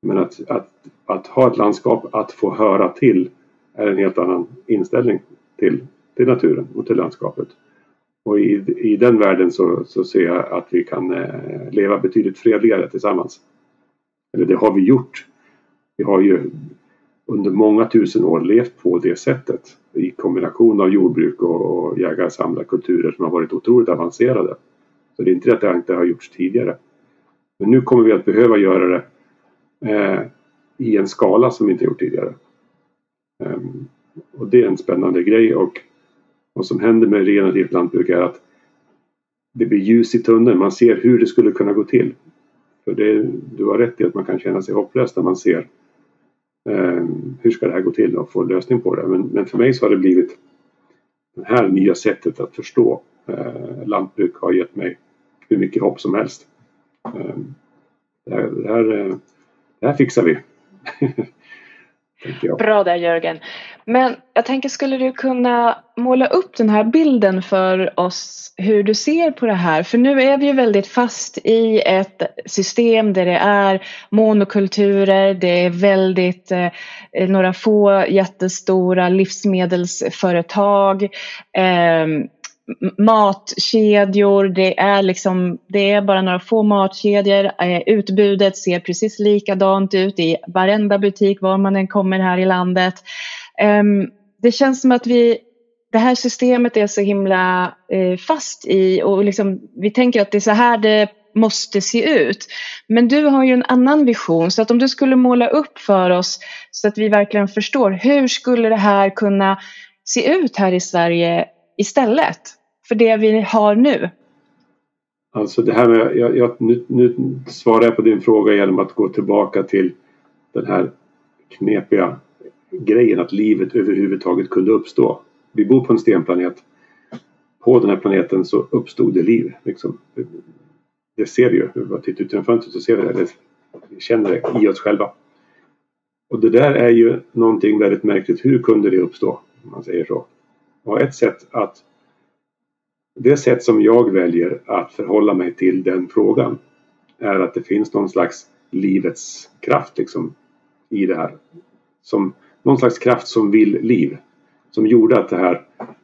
Men att, att, att ha ett landskap att få höra till är en helt annan inställning till, till naturen och till landskapet. Och i, i den världen så, så ser jag att vi kan eh, leva betydligt fredligare tillsammans. Eller det har vi gjort. Vi har ju under många tusen år levt på det sättet i kombination av jordbruk och, och jägar-samlarkulturer som har varit otroligt avancerade. Så det är inte det att det inte har gjorts tidigare. Men nu kommer vi att behöva göra det eh, i en skala som vi inte gjort tidigare. Um, och det är en spännande grej och vad som händer med regenerativt lantbruk är att det blir ljus i tunneln. Man ser hur det skulle kunna gå till. För det, du har rätt i att man kan känna sig hopplös när man ser eh, hur ska det här gå till och få en lösning på det. Men, men, för mig så har det blivit det här nya sättet att förstå eh, lantbruk har gett mig hur mycket hopp som helst. Eh, det här, det här eh, det här fixar vi. Bra där Jörgen. Men jag tänker, skulle du kunna måla upp den här bilden för oss hur du ser på det här? För nu är vi ju väldigt fast i ett system där det är monokulturer, det är väldigt eh, några få jättestora livsmedelsföretag. Eh, matkedjor, det är, liksom, det är bara några få matkedjor. Eh, utbudet ser precis likadant ut i varenda butik var man än kommer här i landet. Ehm, det känns som att vi, det här systemet är så himla eh, fast i och liksom, vi tänker att det är så här det måste se ut. Men du har ju en annan vision så att om du skulle måla upp för oss så att vi verkligen förstår hur skulle det här kunna se ut här i Sverige istället för det vi har nu? Alltså det här med, jag, jag, nu, nu svarar jag på din fråga genom att gå tillbaka till den här knepiga grejen att livet överhuvudtaget kunde uppstå. Vi bor på en stenplanet. På den här planeten så uppstod det liv. Liksom. Det ser vi ju. Vi bara tittar ut genom fönstret så ser vi det. Vi känner det i oss själva. Och det där är ju någonting väldigt märkligt. Hur kunde det uppstå? Om man säger så. Och ett sätt att det sätt som jag väljer att förhålla mig till den frågan är att det finns någon slags livets kraft liksom i det här. Som, någon slags kraft som vill liv. Som gjorde att det här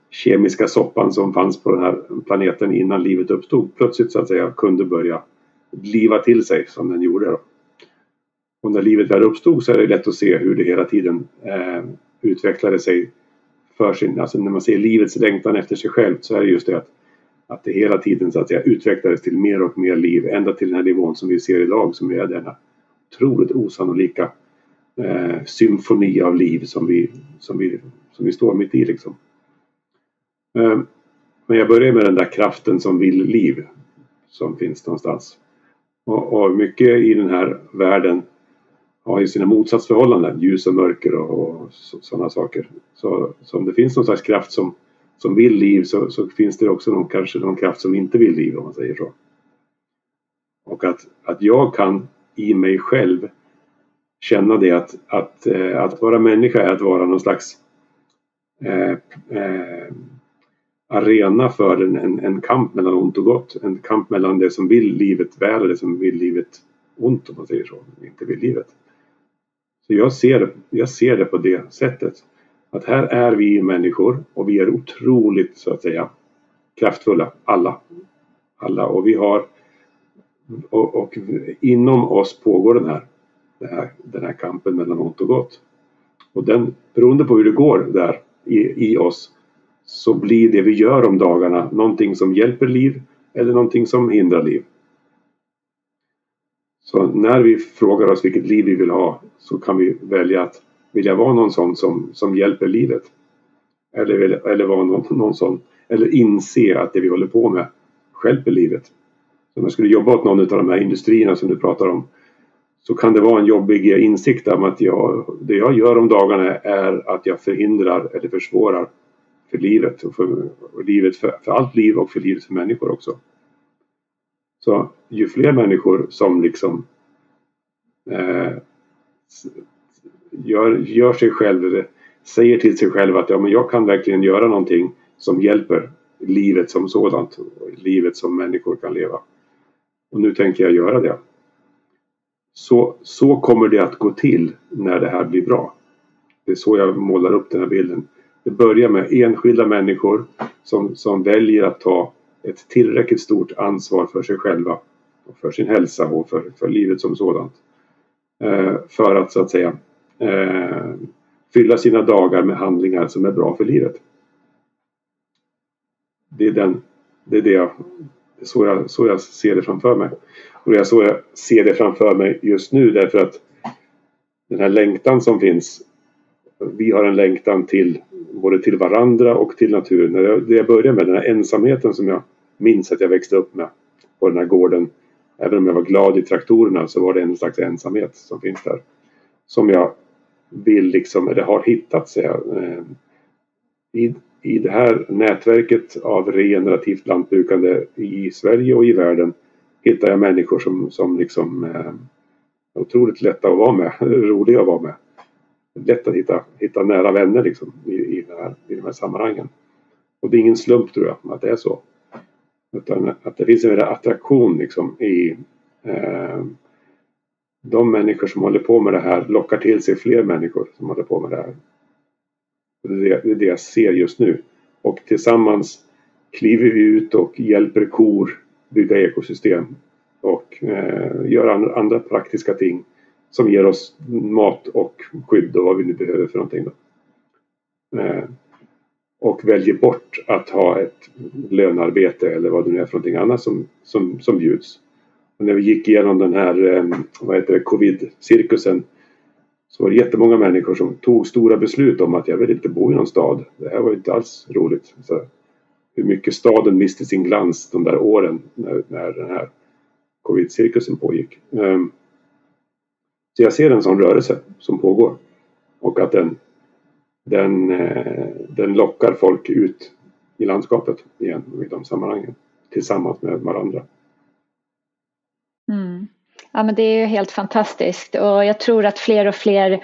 kemiska soppan som fanns på den här planeten innan livet uppstod plötsligt så att säga kunde börja liva till sig som den gjorde. Då. Och när livet väl uppstod så är det lätt att se hur det hela tiden eh, utvecklade sig för sin, alltså när man ser livets längtan efter sig själv så är det just det att, att det hela tiden så att säga utvecklades till mer och mer liv ända till den här nivån som vi ser idag som är denna otroligt osannolika eh, symfoni av liv som vi, som, vi, som vi står mitt i liksom. Eh, men jag börjar med den där kraften som vill liv som finns någonstans. Och, och mycket i den här världen har ju sina motsatsförhållanden, ljus och mörker och, och sådana saker. Så, så om det finns någon slags kraft som, som vill liv så, så, finns det också någon, kanske någon kraft som inte vill liv om man säger så. Och att, att jag kan i mig själv känna det att, att, eh, att vara människa är att vara någon slags eh, eh, arena för en, en, en, kamp mellan ont och gott. En kamp mellan det som vill livet väl och det som vill livet ont om man säger så, inte vill livet. Så jag ser, jag ser det på det sättet. Att här är vi människor och vi är otroligt så att säga kraftfulla, alla. Alla och vi har och, och inom oss pågår den här, den här, den här kampen mellan ont och gott. Och den, beroende på hur det går där i, i oss så blir det vi gör om dagarna någonting som hjälper liv eller någonting som hindrar liv. Så när vi frågar oss vilket liv vi vill ha så kan vi välja att vilja vara någon sån som, som hjälper livet. Eller, eller vara någon, någon sån, eller inse att det vi håller på med hjälper livet. Så om jag skulle jobba åt någon av de här industrierna som du pratar om så kan det vara en jobbig insikt om att jag, det jag gör om dagarna är att jag förhindrar eller försvårar för livet och för, och livet för, för allt liv och för livet för människor också. Så ju fler människor som liksom eh, gör, gör sig själv, säger till sig själv att ja, men jag kan verkligen göra någonting som hjälper livet som sådant, livet som människor kan leva. Och nu tänker jag göra det. Så, så kommer det att gå till när det här blir bra. Det är så jag målar upp den här bilden. Det börjar med enskilda människor som, som väljer att ta ett tillräckligt stort ansvar för sig själva och för sin hälsa och för, för livet som sådant. Eh, för att så att säga eh, fylla sina dagar med handlingar som är bra för livet. Det är, den, det är det jag, så, jag, så jag ser det framför mig. Och det är så jag ser det framför mig just nu därför att den här längtan som finns. Vi har en längtan till både till varandra och till naturen. När jag, det jag började med, den här ensamheten som jag minns att jag växte upp med på den här gården. Även om jag var glad i traktorerna så var det en slags ensamhet som finns där. Som jag vill liksom, eller har hittat säger jag. Eh, I, I det här nätverket av regenerativt lantbrukande i Sverige och i världen hittar jag människor som, som liksom eh, är otroligt lätta att vara med, roliga att vara med. Lätt att hitta, hitta nära vänner liksom i, i, här, i de här sammanhangen. Och det är ingen slump tror jag att det är så. Utan att det finns en attraktion liksom i eh, de människor som håller på med det här lockar till sig fler människor som håller på med det här. Det är det, det är det jag ser just nu. Och tillsammans kliver vi ut och hjälper kor bygga ekosystem och eh, göra andra praktiska ting som ger oss mat och skydd och vad vi nu behöver för någonting. Då. Eh, och väljer bort att ha ett lönearbete eller vad det nu är för någonting annat som, som, som bjuds. Och när vi gick igenom den här eh, vad heter det, covid-cirkusen så var det jättemånga människor som tog stora beslut om att jag vill inte bo i någon stad. Det här var inte alls roligt. Så hur mycket staden miste sin glans de där åren när, när den här covid-cirkusen pågick. Um, så jag ser en sån rörelse som pågår och att den, den, eh, den lockar folk ut i landskapet igen i de sammanhangen tillsammans med varandra. Ja, men det är ju helt fantastiskt. Och jag tror att fler och fler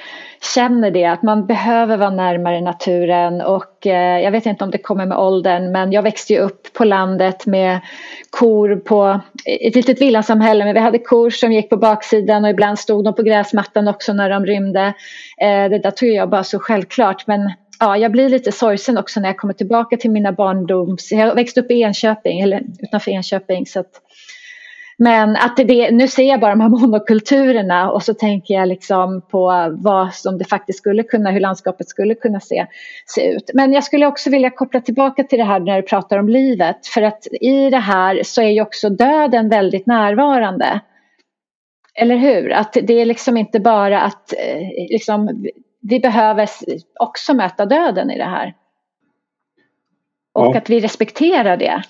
känner det att man behöver vara närmare naturen. Och eh, jag vet inte om det kommer med åldern men jag växte ju upp på landet med kor på ett litet villasamhälle. Men vi hade kor som gick på baksidan och ibland stod de på gräsmattan också när de rymde. Eh, det där tog jag bara så självklart. Men ja, jag blir lite sorgsen också när jag kommer tillbaka till mina barndoms... Jag växte upp i Enköping, eller utanför Enköping så att men att det, nu ser jag bara de här monokulturerna och så tänker jag liksom på vad som det faktiskt skulle kunna, hur landskapet skulle kunna se, se ut. Men jag skulle också vilja koppla tillbaka till det här när du pratar om livet. För att i det här så är ju också döden väldigt närvarande. Eller hur? Att det är liksom inte bara att eh, liksom, vi behöver också möta döden i det här. Och ja. att vi respekterar det.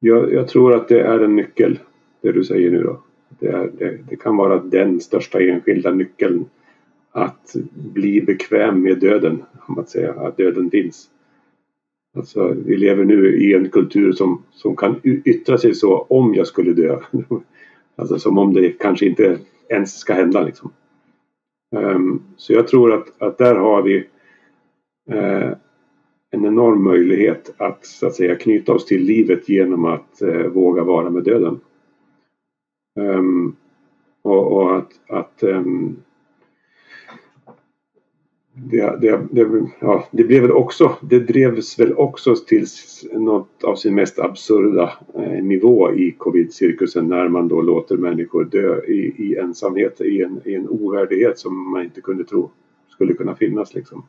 Jag, jag, tror att det är en nyckel, det du säger nu då. Det, är, det, det, kan vara den största enskilda nyckeln att bli bekväm med döden, om man säger att döden finns. Alltså, vi lever nu i en kultur som, som kan yttra sig så om jag skulle dö. Alltså som om det kanske inte ens ska hända liksom. Um, så jag tror att, att där har vi uh, en enorm möjlighet att så att säga knyta oss till livet genom att eh, våga vara med döden. Um, och, och, att, att um, det, det, det, ja, det blev väl också, det drevs väl också till något av sin mest absurda eh, nivå i covid-cirkusen när man då låter människor dö i, i ensamhet, i en, i en ovärdighet som man inte kunde tro skulle kunna finnas liksom.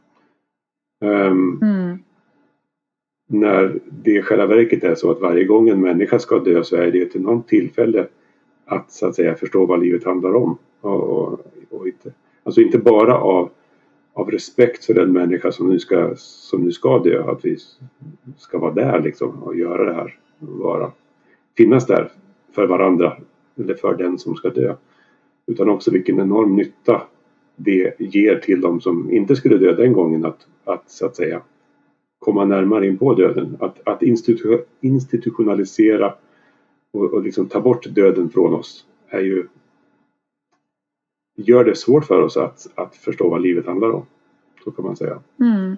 Um, mm när det i själva verket är så att varje gång en människa ska dö så är det till något tillfälle att så att säga förstå vad livet handlar om. Och, och, och inte, alltså inte bara av, av respekt för den människa som nu, ska, som nu ska dö, att vi ska vara där liksom och göra det här. Vara, finnas där för varandra eller för den som ska dö. Utan också vilken enorm nytta det ger till de som inte skulle dö den gången att, att så att säga komma närmare in på döden. Att, att institu institutionalisera och, och liksom ta bort döden från oss är ju gör det svårt för oss att, att förstå vad livet handlar om. Så kan man säga. Mm.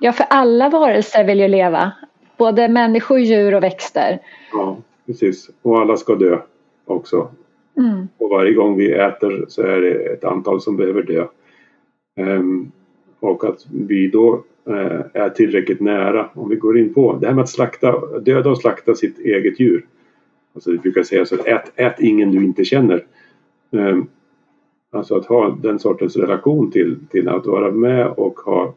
Ja, för alla varelser vill ju leva. Både människor, djur och växter. Ja, precis. Och alla ska dö också. Mm. Och varje gång vi äter så är det ett antal som behöver dö. Um, och att vi då Eh, är tillräckligt nära. Om vi går in på det här med att slakta, döda och slakta sitt eget djur. Alltså vi brukar säga så att ät, ät ingen du inte känner. Eh, alltså att ha den sortens relation till, till att vara med och ha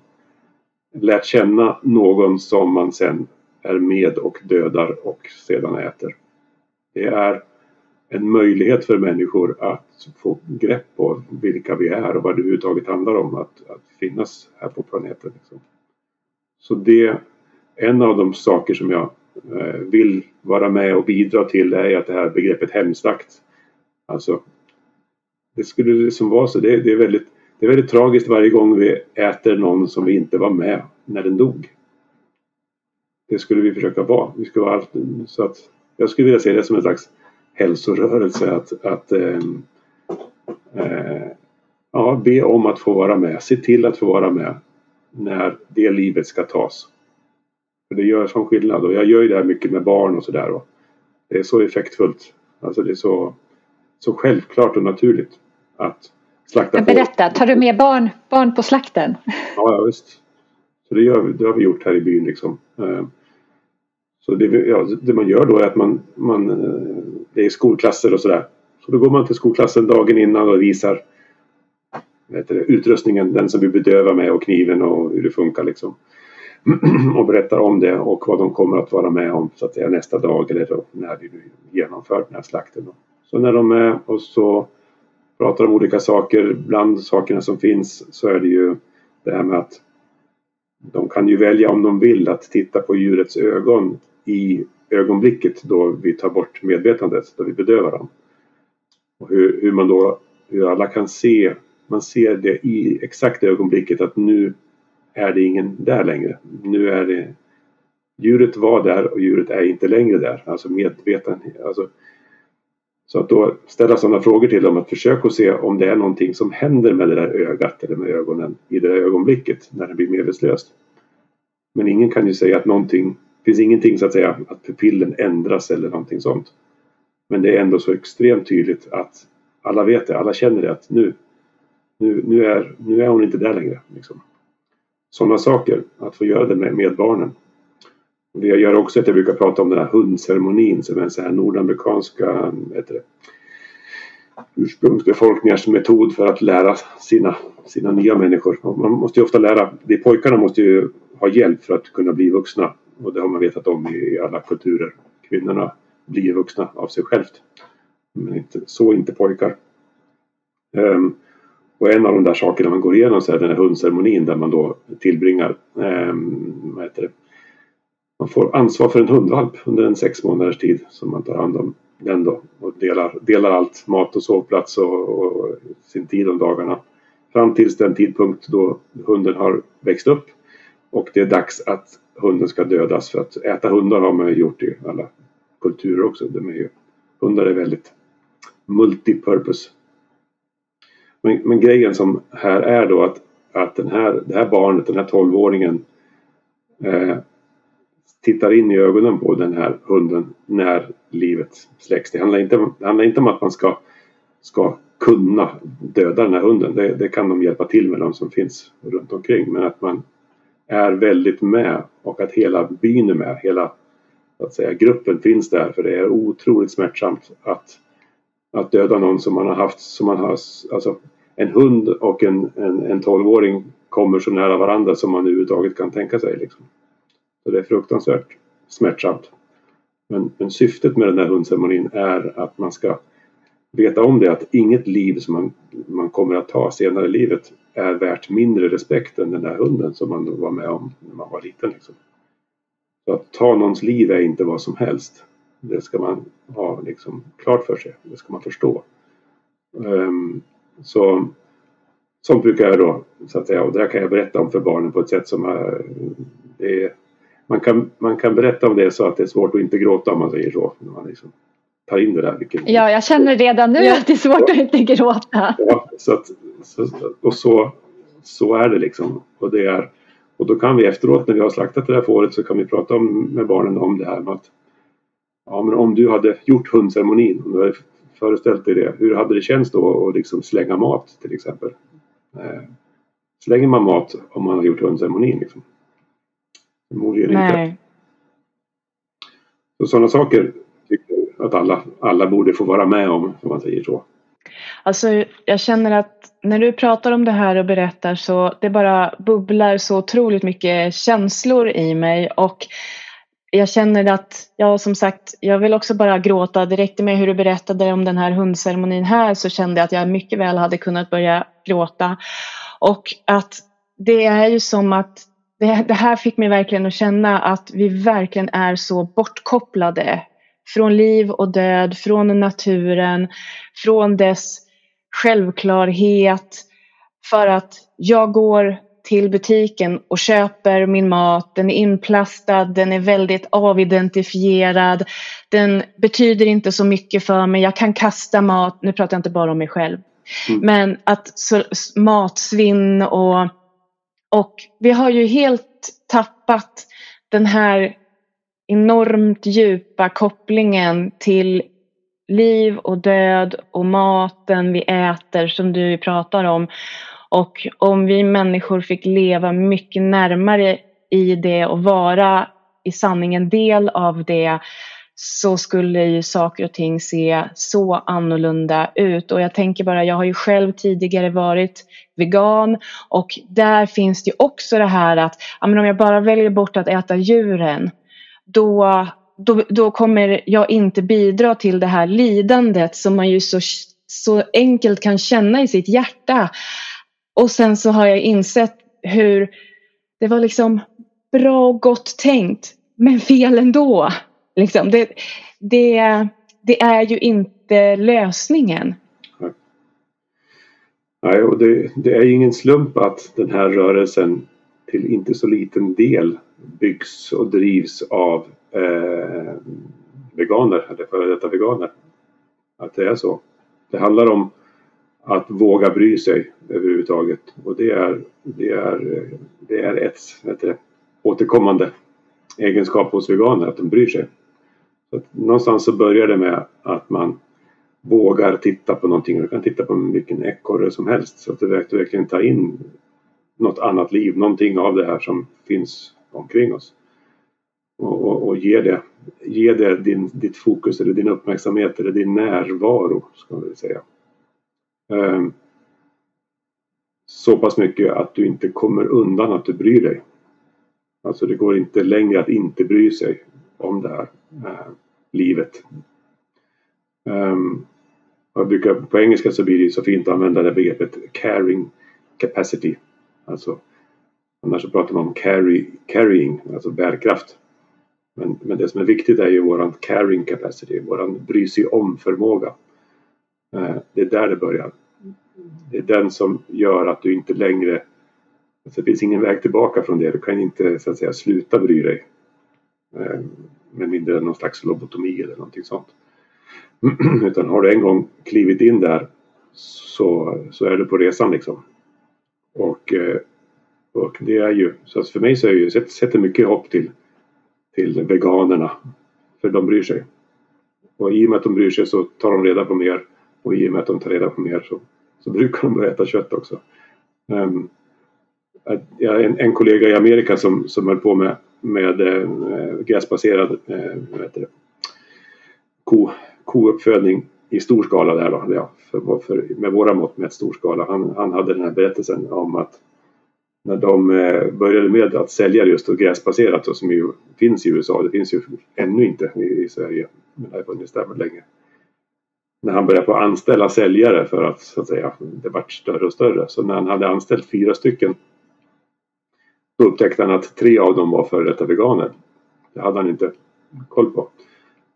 lärt känna någon som man sen är med och dödar och sedan äter. Det är en möjlighet för människor att få grepp på vilka vi är och vad det överhuvudtaget handlar om att, att finnas här på planeten. Liksom. Så det är en av de saker som jag eh, vill vara med och bidra till är att det här begreppet hemslakt. Alltså, det skulle liksom vara så. Det, det, är väldigt, det är väldigt tragiskt varje gång vi äter någon som vi inte var med när den dog. Det skulle vi försöka vara. Vi skulle vara allt.. så att, jag skulle vilja se det som en slags hälsorörelse att, att äh, äh, ja, be om att få vara med. Se till att få vara med när det livet ska tas. För det gör sån skillnad och jag gör ju det här mycket med barn och sådär. Det är så effektfullt. Alltså det är så, så självklart och naturligt att slakta Men Berätta, tar du med barn, barn på slakten? Ja, ja visst. Så det, gör, det har vi gjort här i byn liksom. Eh, Så det, ja, det, man gör då är att man, man eh, det är skolklasser och sådär. Så då går man till skolklassen dagen innan och visar det, utrustningen, den som vi bedövar med och kniven och hur det funkar liksom. och berättar om det och vad de kommer att vara med om så att säga nästa dag eller när vi genomför den här slakten. Så när de är och så pratar om olika saker, bland sakerna som finns så är det ju det här med att de kan ju välja om de vill att titta på djurets ögon i ögonblicket då vi tar bort medvetandet, då vi bedövar dem. Och hur, hur man då, hur alla kan se, man ser det i exakt ögonblicket att nu är det ingen där längre. Nu är det djuret var där och djuret är inte längre där. Alltså medvetenhet. Alltså, så att då ställa sådana frågor till dem att försöka se om det är någonting som händer med det där ögat eller med ögonen i det där ögonblicket när det blir medvetslöst. Men ingen kan ju säga att någonting, det finns ingenting så att säga att pupillen ändras eller någonting sånt. Men det är ändå så extremt tydligt att alla vet det, alla känner det att nu, nu, nu, är, nu är hon inte där längre. Liksom. Sådana saker, att få göra det med, med barnen. Det gör också att jag brukar prata om den här hundceremonin som är en sån här nordamerikanska heter det, ursprungsbefolkningars metod för att lära sina, sina nya människor. man måste ju ofta lära, de pojkarna måste ju ha hjälp för att kunna bli vuxna och det har man vetat om i alla kulturer. Kvinnorna blir vuxna av sig självt. Men inte, så inte pojkar. Um, och en av de där sakerna man går igenom så är den här hundceremonin där man då tillbringar eh, vad heter det, man får ansvar för en hundvalp under en sex månaders tid som man tar hand om den då och delar, delar allt, mat och sovplats och, och sin tid om dagarna. Fram tills den tidpunkt då hunden har växt upp och det är dags att hunden ska dödas för att äta hundar har man ju gjort i alla kulturer också. De är ju, hundar är väldigt multipurpose. Men, men grejen som här är då att, att den här, det här barnet, den här tolvåringen eh, tittar in i ögonen på den här hunden när livet släcks. Det handlar inte, det handlar inte om att man ska, ska kunna döda den här hunden. Det, det, kan de hjälpa till med de som finns runt omkring. Men att man är väldigt med och att hela byn är med. Hela att säga, gruppen finns där för det är otroligt smärtsamt att, att döda någon som man har haft som man har, alltså en hund och en, en, en 12 kommer så nära varandra som man överhuvudtaget kan tänka sig. Liksom. Så det är fruktansvärt smärtsamt. Men, men syftet med den här hundceremonin är att man ska veta om det att inget liv som man, man kommer att ta senare i livet är värt mindre respekt än den där hunden som man var med om när man var liten. Liksom. Så att ta någons liv är inte vad som helst. Det ska man ha liksom klart för sig. Det ska man förstå. Um, så Sånt brukar jag då, så att säga, och det här kan jag berätta om för barnen på ett sätt som är, det är man kan, man kan berätta om det så att det är svårt att inte gråta om man säger så. När man liksom tar in det där. Vilket, ja, jag känner redan nu att det är svårt att inte gråta. Ja, så att, så, och så, så är det liksom. Och, det är, och då kan vi efteråt när vi har slaktat det här fåret så kan vi prata om, med barnen om det här med att ja, men om du hade gjort hundceremonin, om du hade föreställt dig det, hur hade det känts då att liksom slänga mat till exempel? Eh, slänger man mat om man har gjort hundceremonin? Liksom? Förmodligen Nej. inte. Så sådana saker tycker jag att alla, alla borde få vara med om, om man säger så. Alltså jag känner att när du pratar om det här och berättar så det bara bubblar så otroligt mycket känslor i mig och jag känner att, ja som sagt, jag vill också bara gråta. Direkt med hur du berättade om den här hundceremonin här så kände jag att jag mycket väl hade kunnat börja gråta. Och att det är ju som att det, det här fick mig verkligen att känna att vi verkligen är så bortkopplade från liv och död, från naturen, från dess självklarhet. För att jag går till butiken och köper min mat. Den är inplastad, den är väldigt avidentifierad. Den betyder inte så mycket för mig. Jag kan kasta mat, nu pratar jag inte bara om mig själv. Mm. Men att så, matsvinn och och vi har ju helt tappat den här enormt djupa kopplingen till liv och död och maten vi äter som du pratar om. Och om vi människor fick leva mycket närmare i det och vara i sanning en del av det så skulle ju saker och ting se så annorlunda ut. Och jag tänker bara, jag har ju själv tidigare varit vegan och där finns det ju också det här att ja, men om jag bara väljer bort att äta djuren då, då, då kommer jag inte bidra till det här lidandet som man ju så, så enkelt kan känna i sitt hjärta. Och sen så har jag insett hur det var liksom bra och gott tänkt men fel ändå. Liksom, det, det, det är ju inte lösningen. Nej, och det, det är ingen slump att den här rörelsen till inte så liten del byggs och drivs av eh, veganer eller före detta veganer. Att det är så. Det handlar om våga bry sig överhuvudtaget och det är, det är, det är ett, ett återkommande egenskap hos veganer att de bryr sig. Så att någonstans så börjar det med att man vågar titta på någonting. Du kan titta på vilken ekorre som helst så att du verkligen tar in något annat liv, någonting av det här som finns omkring oss. Och, och, och ge det, ge det din, ditt fokus eller din uppmärksamhet eller din närvaro, ska vi säga. Ehm, så pass mycket att du inte kommer undan att du bryr dig. Alltså det går inte längre att inte bry sig om det här eh, livet. Um, jag brukar, på engelska så blir det så fint att använda det begreppet caring capacity. Alltså, annars så pratar man om carry, carrying, alltså bärkraft. Men, men det som är viktigt är ju våran carrying capacity, våran bry sig om förmåga. Eh, det är där det börjar. Det är den som gör att du inte längre alltså det finns ingen väg tillbaka från det. Du kan inte så att säga sluta bry dig. Eh, med mindre än någon slags lobotomi eller någonting sånt. Utan har du en gång klivit in där så, så är du på resan liksom. Och, eh, och det är ju, så för mig så är det ju, sätter mycket hopp till, till veganerna. För de bryr sig. Och i och med att de bryr sig så tar de reda på mer. Och i och med att de tar reda på mer så, så brukar de börja äta kött också. Um, jag en, en kollega i Amerika som, som höll på med, med äh, gräsbaserad äh, vad heter det, ko, kouppfödning i stor skala där då, ja, för, för, med våra mått mätt stor skala. Han, han hade den här berättelsen om att när de eh, började med att sälja just gräsbaserat då, som ju finns i USA, det finns ju ännu inte i, i Sverige, men det har funnits där länge. När han började på att anställa säljare för att, så att säga, det vart större och större. Så när han hade anställt fyra stycken då upptäckte han att tre av dem var före detta veganer. Det hade han inte koll på.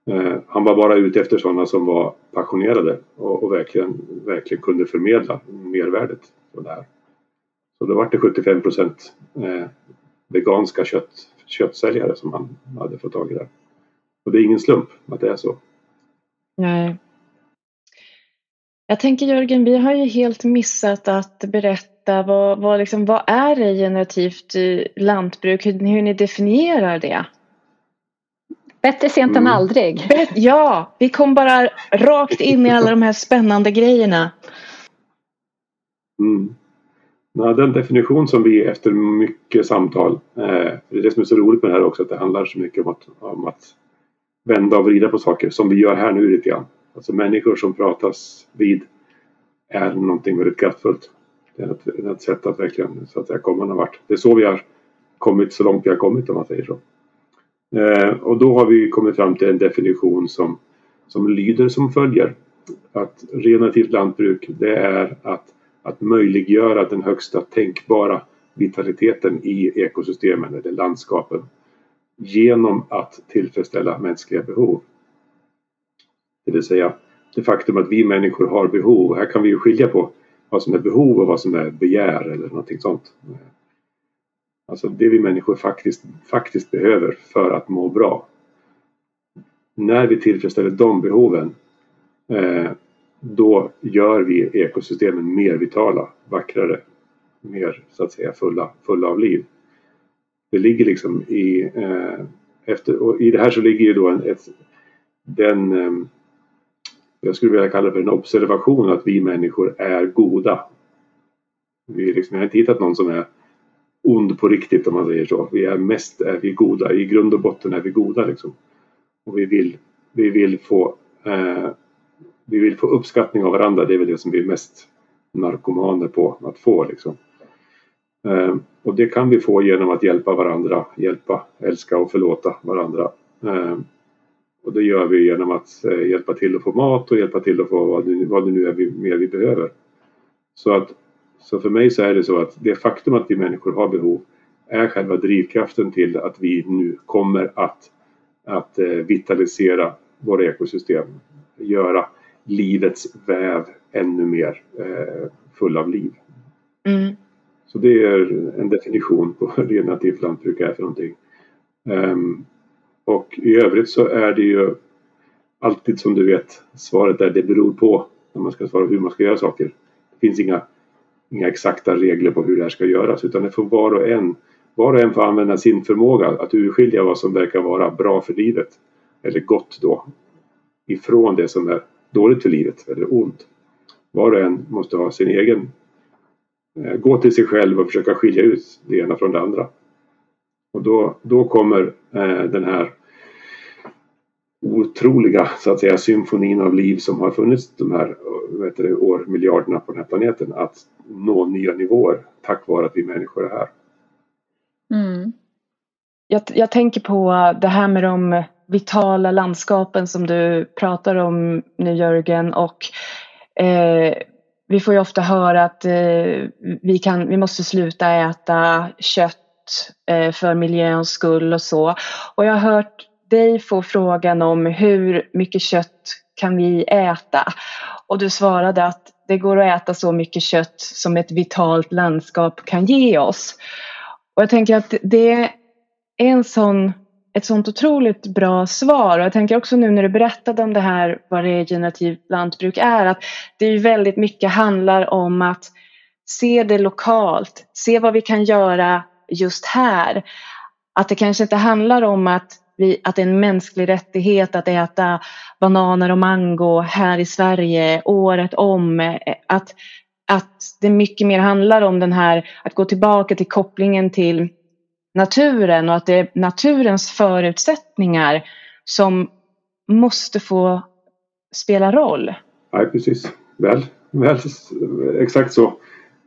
Eh, han var bara ute efter sådana som var passionerade och, och verkligen, verkligen kunde förmedla mervärdet Och det här. Så då var det 75 procent eh, veganska kött, köttsäljare som han hade fått tag i där. Och det är ingen slump att det är så. Nej. Jag tänker Jörgen, vi har ju helt missat att berätta vad, vad, liksom, vad är regenerativt eh, lantbruk, hur, hur ni definierar det? Bättre sent mm. än aldrig. Ja, vi kom bara rakt in i alla de här spännande grejerna. Mm. Ja, den definition som vi efter mycket samtal, eh, det är det som är så roligt med det här också, att det handlar så mycket om att, om att vända och vrida på saker som vi gör här nu lite grann. Alltså människor som pratas vid är någonting väldigt kraftfullt. Det är ett, ett sätt att verkligen så att säga, komma någon vart. Det är så vi har kommit så långt vi har kommit om man säger så. Eh, och då har vi kommit fram till en definition som, som lyder som följer. Att regenerativt lantbruk det är att, att möjliggöra den högsta tänkbara vitaliteten i ekosystemen eller landskapen genom att tillfredsställa mänskliga behov. Det vill säga det faktum att vi människor har behov. Här kan vi ju skilja på vad som är behov och vad som är begär eller någonting sånt. Alltså det vi människor faktiskt, faktiskt behöver för att må bra. När vi tillfredsställer de behoven eh, då gör vi ekosystemen mer vitala, vackrare, mer så att säga fulla, fulla av liv. Det ligger liksom i eh, efter, och i det här så ligger ju då en, ett, den eh, jag skulle vilja kalla det för en observation att vi människor är goda. Vi, liksom, jag har inte hittat någon som är ond på riktigt om man säger så. Vi är mest är vi goda. I grund och botten är vi goda liksom. Och vi vill, vi vill få eh, vi vill få uppskattning av varandra. Det är väl det som vi är mest narkomaner på att få liksom. Eh, och det kan vi få genom att hjälpa varandra, hjälpa, älska och förlåta varandra. Eh, och det gör vi genom att eh, hjälpa till att få mat och hjälpa till att få vad det, vad det nu är vi, mer vi behöver. Så, att, så för mig så är det så att det faktum att vi människor har behov är själva drivkraften till att vi nu kommer att, att vitalisera våra ekosystem. Göra livets väv ännu mer eh, full av liv. Mm. Så det är en definition på vad regenerativt lantbruk är för någonting. Um, och i övrigt så är det ju alltid som du vet svaret är det beror på när man ska svara hur man ska göra saker. Det finns inga, inga exakta regler på hur det här ska göras utan det får var och en var och en får använda sin förmåga att urskilja vad som verkar vara bra för livet eller gott då ifrån det som är dåligt för livet eller ont. Var och en måste ha sin egen eh, gå till sig själv och försöka skilja ut det ena från det andra. Och då, då kommer eh, den här otroliga så att säga symfonin av liv som har funnits de här vet du, årmiljarderna på den här planeten att nå nya nivåer tack vare att vi människor är här. Mm. Jag, jag tänker på det här med de vitala landskapen som du pratar om nu Jörgen och eh, vi får ju ofta höra att eh, vi, kan, vi måste sluta äta kött Eh, för miljöns skull och så. Och jag har hört dig få frågan om hur mycket kött kan vi äta? Och du svarade att det går att äta så mycket kött som ett vitalt landskap kan ge oss. Och jag tänker att det är en sån ett sånt otroligt bra svar. Och jag tänker också nu när du berättade om det här vad regenerativt lantbruk är att det är väldigt mycket handlar om att se det lokalt, se vad vi kan göra just här. Att det kanske inte handlar om att, vi, att det är en mänsklig rättighet att äta bananer och mango här i Sverige året om. Att, att det mycket mer handlar om den här att gå tillbaka till kopplingen till naturen och att det är naturens förutsättningar som måste få spela roll. Ja, precis. Väl, väl exakt så.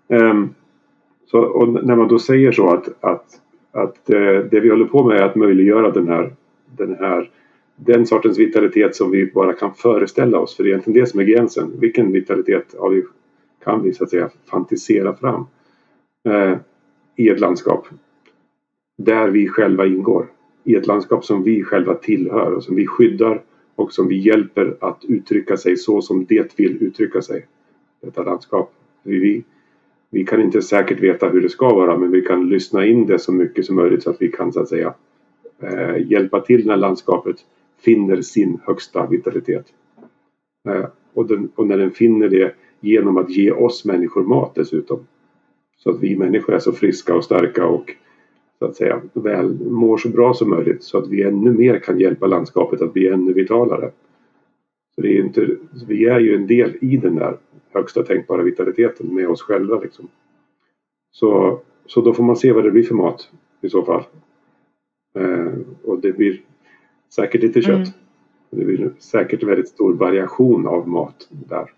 Um, så och när man då säger så att, att, att eh, det vi håller på med är att möjliggöra den här, den här den sortens vitalitet som vi bara kan föreställa oss. För det är egentligen det som är gränsen. Vilken vitalitet vi, kan vi så att säga fantisera fram eh, i ett landskap där vi själva ingår. I ett landskap som vi själva tillhör och som vi skyddar och som vi hjälper att uttrycka sig så som det vill uttrycka sig. Detta landskap. Vi, vi vi kan inte säkert veta hur det ska vara men vi kan lyssna in det så mycket som möjligt så att vi kan så att säga eh, hjälpa till när landskapet finner sin högsta vitalitet. Eh, och, den, och när den finner det genom att ge oss människor mat dessutom. Så att vi människor är så friska och starka och så att säga, väl mår så bra som möjligt så att vi ännu mer kan hjälpa landskapet att bli ännu vitalare. Så det är inte, vi är ju en del i den där högsta tänkbara vitaliteten med oss själva. Liksom. Så, så då får man se vad det blir för mat i så fall. Eh, och det blir säkert lite kött. Mm. Det blir säkert väldigt stor variation av mat där.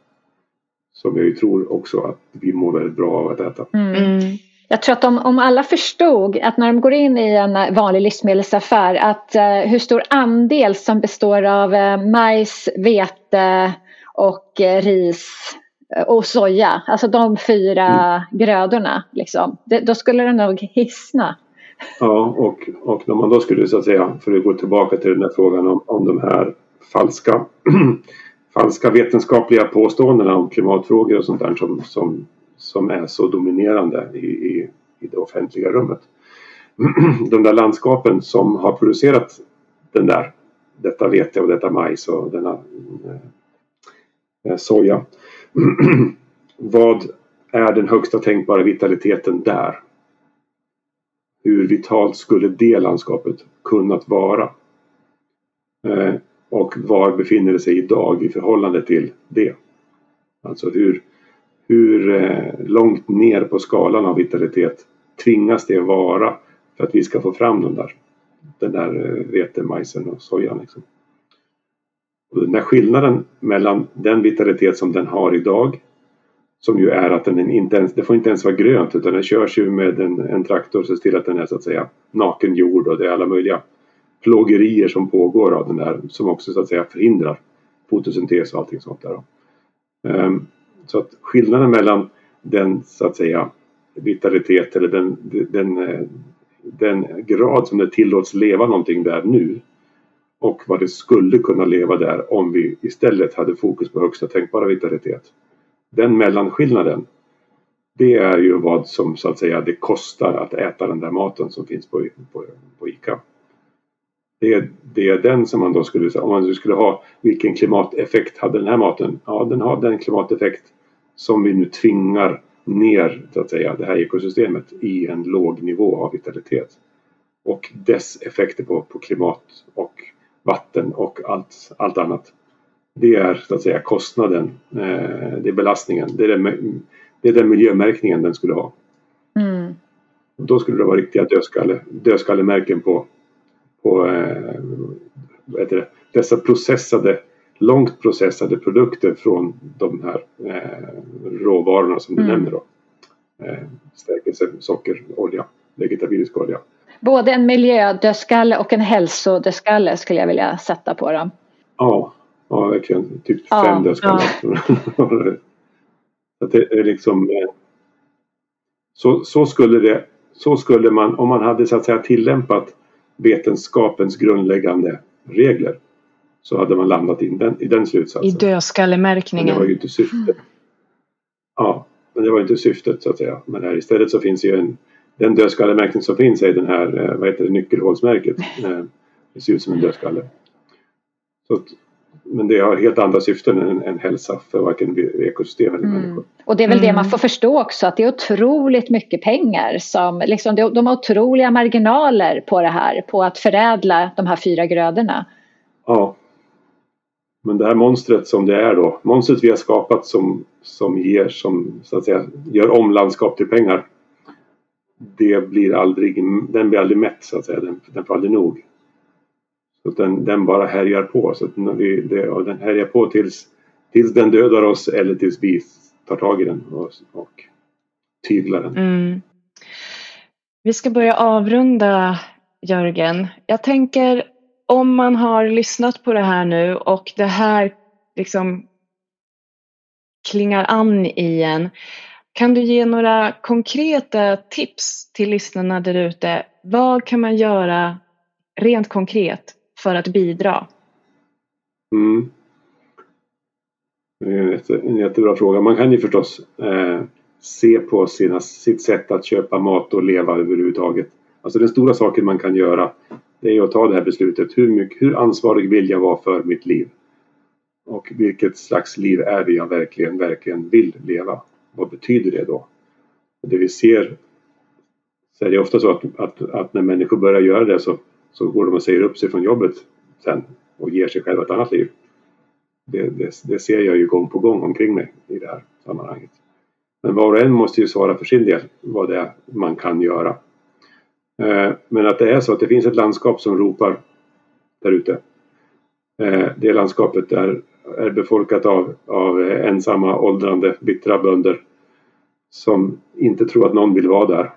Som jag ju tror också att vi mår väldigt bra av att äta. Mm. Jag tror att om, om alla förstod att när de går in i en vanlig livsmedelsaffär att uh, hur stor andel som består av uh, majs, vete och uh, ris och soja, alltså de fyra mm. grödorna, liksom. Det, då skulle det nog hissna. Ja, och, och när man då skulle så att säga, för att gå tillbaka till den här frågan om, om de här falska, falska vetenskapliga påståendena om klimatfrågor och sånt där som, som som är så dominerande i, i, i det offentliga rummet. De där landskapen som har producerat den där, detta vete och detta majs och denna eh, soja. Vad är den högsta tänkbara vitaliteten där? Hur vitalt skulle det landskapet kunnat vara? Eh, och var befinner det sig idag i förhållande till det? Alltså hur, hur eh, långt ner på skalan av vitalitet tvingas det vara för att vi ska få fram den där, den där eh, vetemajsen och sojan. Liksom. Och den där skillnaden mellan den vitalitet som den har idag som ju är att den inte ens, det får inte ens vara grönt utan den körs ju med en, en traktor och till att den är så att säga naken jord och det är alla möjliga plågerier som pågår av den där som också så att säga förhindrar fotosyntes och allting sånt där. Um, så att skillnaden mellan den så att säga vitalitet eller den, den, den grad som det tillåts leva någonting där nu och vad det skulle kunna leva där om vi istället hade fokus på högsta tänkbara vitalitet. Den mellanskillnaden det är ju vad som så att säga det kostar att äta den där maten som finns på, på, på ICA. Det är, det är den som man då skulle, om man skulle ha vilken klimateffekt hade den här maten? Ja, den har den klimateffekt som vi nu tvingar ner så att säga, det här ekosystemet i en låg nivå av vitalitet. Och dess effekter på, på klimat vatten och allt, allt annat. Det är så att säga kostnaden, eh, det är belastningen, det är den, det är den miljömärkningen den skulle ha. Mm. Då skulle det vara riktiga dödskalle, dödskallemärken på, på eh, det, dessa processade, långt processade produkter från de här eh, råvarorna som du mm. nämner. Då. Stärkelse, socker, olja, vegetabilisk olja. Både en miljödödskalle och en hälsodödskalle skulle jag vilja sätta på dem. Ja, ja verkligen. Typ ja, fem dödskallar. Ja. det är liksom, eh, så, så, skulle det, så skulle man, om man hade så att säga tillämpat vetenskapens grundläggande regler så hade man landat i den, i den slutsatsen. I dödskallemärkningen. Men det var ju inte syftet. Ja, men det var inte syftet så att säga. Men här, istället så finns ju en den dödskallemärkning som finns är den här, eh, vad heter det, nyckelhålsmärket. Eh, det ser ut som en dödskalle. Så att, men det har helt andra syften än, än hälsa för varken ekosystem eller mm. människor. Och det är väl det man får förstå också att det är otroligt mycket pengar som liksom, de har otroliga marginaler på det här, på att förädla de här fyra grödorna. Ja. Men det här monstret som det är då, monstret vi har skapat som, som ger, som så att säga, gör om landskap till pengar det blir aldrig, den blir aldrig mätt så att säga, den, den får aldrig nog. Så den, den bara härjar på, så att vi, det, och den härjar på tills, tills den dödar oss eller tills vi tar tag i den och, och tyglar den. Mm. Vi ska börja avrunda Jörgen. Jag tänker om man har lyssnat på det här nu och det här liksom klingar an i en. Kan du ge några konkreta tips till lyssnarna där ute? Vad kan man göra rent konkret för att bidra? Mm. Det är en jättebra fråga. Man kan ju förstås eh, se på sina, sitt sätt att köpa mat och leva överhuvudtaget. Alltså den stora saken man kan göra det är att ta det här beslutet. Hur, mycket, hur ansvarig vill jag vara för mitt liv? Och vilket slags liv är det jag verkligen, verkligen vill leva? Vad betyder det då? Det vi ser så är det ofta så att, att, att, när människor börjar göra det så, så går de och säger upp sig från jobbet sen och ger sig själva ett annat liv. Det, det, det, ser jag ju gång på gång omkring mig i det här sammanhanget. Men var och en måste ju svara för sin del vad det är man kan göra. Eh, men att det är så att det finns ett landskap som ropar där ute. Eh, det landskapet är är befolkat av, av ensamma åldrande bittra bönder som inte tror att någon vill vara där.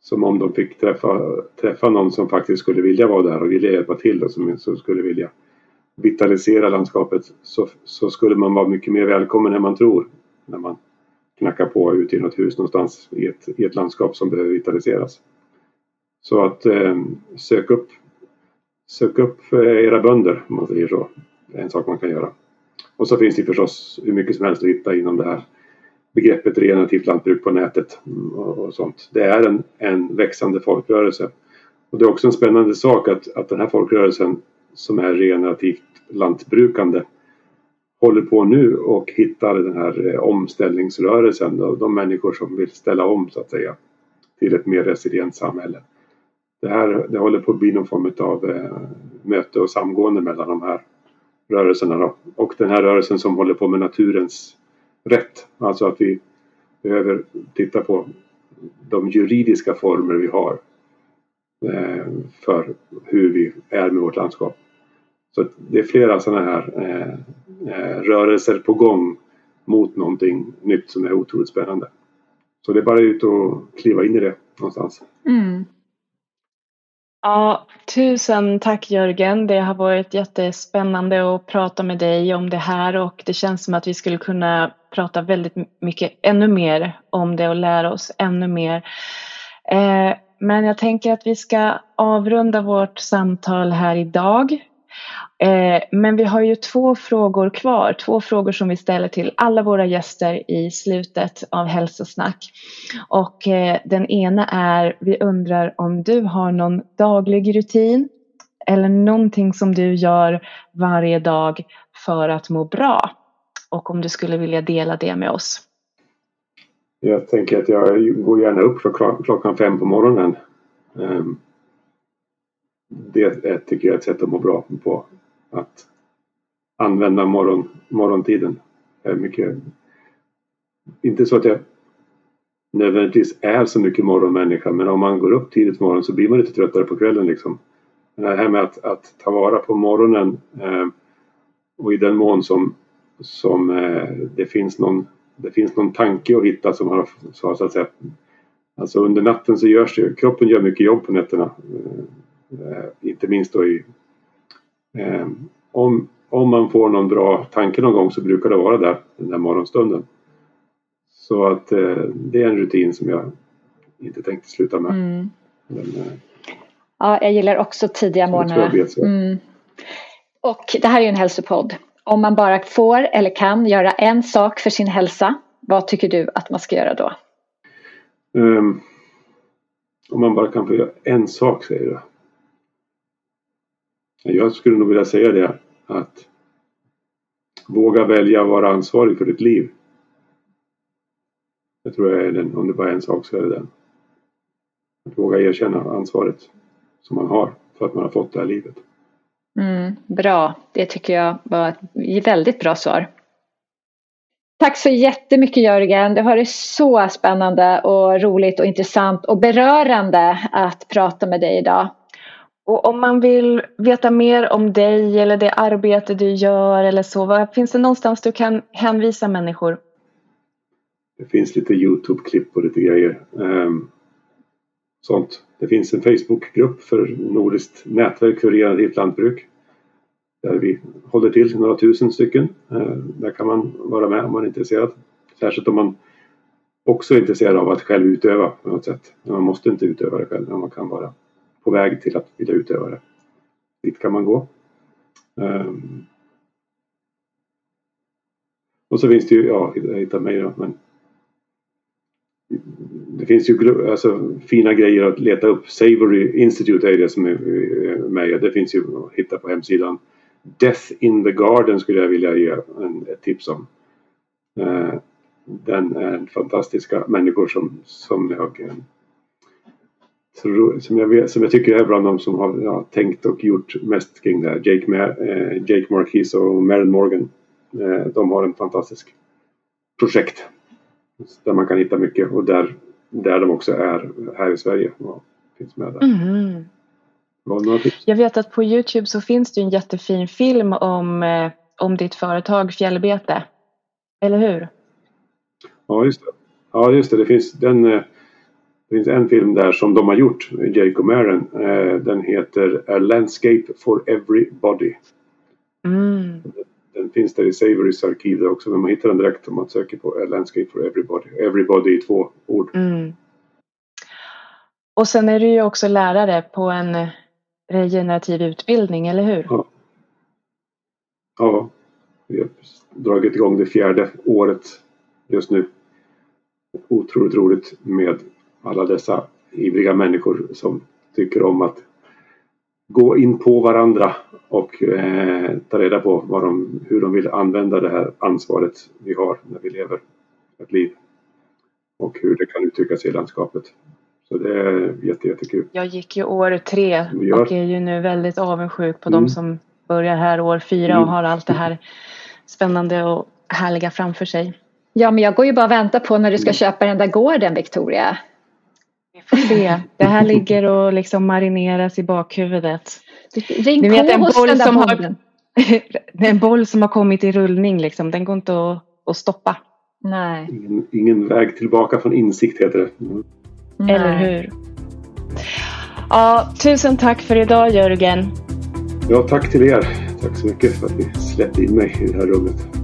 Som om de fick träffa, träffa någon som faktiskt skulle vilja vara där och vilja hjälpa till och som, som skulle vilja vitalisera landskapet så, så skulle man vara mycket mer välkommen än man tror när man knackar på ute i något hus någonstans i ett, i ett landskap som behöver vitaliseras. Så att eh, sök upp Sök upp eh, era bönder om man säger så det är en sak man kan göra. Och så finns det förstås hur mycket som helst att hitta inom det här begreppet regenerativt lantbruk på nätet mm, och, och sånt. Det är en, en växande folkrörelse. Och det är också en spännande sak att, att den här folkrörelsen som är regenerativt lantbrukande håller på nu och hittar den här eh, omställningsrörelsen. Då, de människor som vill ställa om så att säga till ett mer resilient samhälle. Det här det håller på att bli någon form av eh, möte och samgående mellan de här rörelserna då. Och den här rörelsen som håller på med naturens rätt. Alltså att vi behöver titta på de juridiska former vi har eh, för hur vi är med vårt landskap. Så det är flera sådana här eh, eh, rörelser på gång mot någonting nytt som är otroligt spännande. Så det är bara ut och kliva in i det någonstans. Mm. Ja, tusen tack Jörgen. Det har varit jättespännande att prata med dig om det här och det känns som att vi skulle kunna prata väldigt mycket ännu mer om det och lära oss ännu mer. Eh, men jag tänker att vi ska avrunda vårt samtal här idag. Eh, men vi har ju två frågor kvar, två frågor som vi ställer till alla våra gäster i slutet av hälsosnack. Och eh, den ena är, vi undrar om du har någon daglig rutin eller någonting som du gör varje dag för att må bra. Och om du skulle vilja dela det med oss. Jag tänker att jag går gärna upp klockan fem på morgonen. Ehm, det är, tycker jag är ett sätt att må bra på att använda morgon, morgontiden. Är mycket, inte så att jag nödvändigtvis är så mycket morgonmänniska men om man går upp tidigt på morgonen så blir man lite tröttare på kvällen liksom. Det här med att, att ta vara på morgonen eh, och i den mån som, som eh, det, finns någon, det finns någon tanke att hitta som har så, så att säga Alltså under natten så görs det, kroppen gör mycket jobb på nätterna. Eh inte minst då i Eh, om, om man får någon bra tanke någon gång så brukar det vara där, den där morgonstunden. Så att eh, det är en rutin som jag inte tänkte sluta med. Mm. Men, eh, ja, jag gillar också tidiga morgnar. Mm. Och det här är ju en hälsopodd. Om man bara får eller kan göra en sak för sin hälsa, vad tycker du att man ska göra då? Um, om man bara kan få göra en sak säger du? Jag skulle nog vilja säga det att våga välja att vara ansvarig för ditt liv. Jag tror jag är den, om det bara är en sak så är det den. Att våga erkänna ansvaret som man har för att man har fått det här livet. Mm, bra, det tycker jag var ett väldigt bra svar. Tack så jättemycket Jörgen. Det har varit så spännande och roligt och intressant och berörande att prata med dig idag. Och om man vill veta mer om dig eller det arbete du gör eller så, vad, finns det någonstans du kan hänvisa människor? Det finns lite Youtube-klipp och lite grejer. Um, sånt. Det finns en Facebookgrupp för Nordiskt nätverk för regenerativt lantbruk. Där vi håller till några tusen stycken. Uh, där kan man vara med om man är intresserad. Särskilt om man också är intresserad av att själv utöva på något sätt. Man måste inte utöva det själv, men man kan vara på väg till att vilja utöva det. Dit kan man gå. Um, och så finns det ju, ja, hitta mig då, men det finns ju alltså, fina grejer att leta upp. Savory Institute är det som är med. Det finns ju att hitta på hemsidan. Death in the Garden skulle jag vilja ge en, ett tips om. Uh, den är fantastiska människor som, som jag som jag, vet, som jag tycker är bland de som har ja, tänkt och gjort mest kring det här. Jake, Mar eh, Jake Marquis och Maren Morgan. Eh, de har en fantastisk projekt där man kan hitta mycket och där, där de också är här i Sverige. Och finns med där. Mm. Jag vet att på Youtube så finns det en jättefin film om, eh, om ditt företag Fjällbete. Eller hur? Ja, just det. Ja, just det. det finns den, eh, det finns en film där som de har gjort, Jake och Maren. Eh, den heter A Landscape for Everybody. Mm. Den finns där i Savorys arkiv där också. Man hittar den direkt om man söker på A Landscape for Everybody. Everybody i två ord. Mm. Och sen är du ju också lärare på en regenerativ utbildning, eller hur? Ja. Ja, vi har dragit igång det fjärde året just nu. Otroligt roligt med alla dessa ivriga människor som tycker om att gå in på varandra och eh, ta reda på vad de, hur de vill använda det här ansvaret vi har när vi lever ett liv. Och hur det kan uttryckas i landskapet. Så det är jätte, jättekul. Jag gick ju år tre och är ju nu väldigt avundsjuk på mm. de som börjar här år fyra mm. och har allt det här spännande och härliga framför sig. Ja, men jag går ju bara och väntar på när du ska mm. köpa den där gården, Victoria. Får se. Det här ligger och liksom marineras i bakhuvudet. Ring Ni vet, en boll som har, en boll som har kommit i rullning liksom. Den går inte att, att stoppa. Nej. Ingen, ingen, väg tillbaka från insikt heter det. Mm. Eller hur? Ja, tusen tack för idag Jörgen. Ja, tack till er. Tack så mycket för att ni släppte in mig i det här rummet.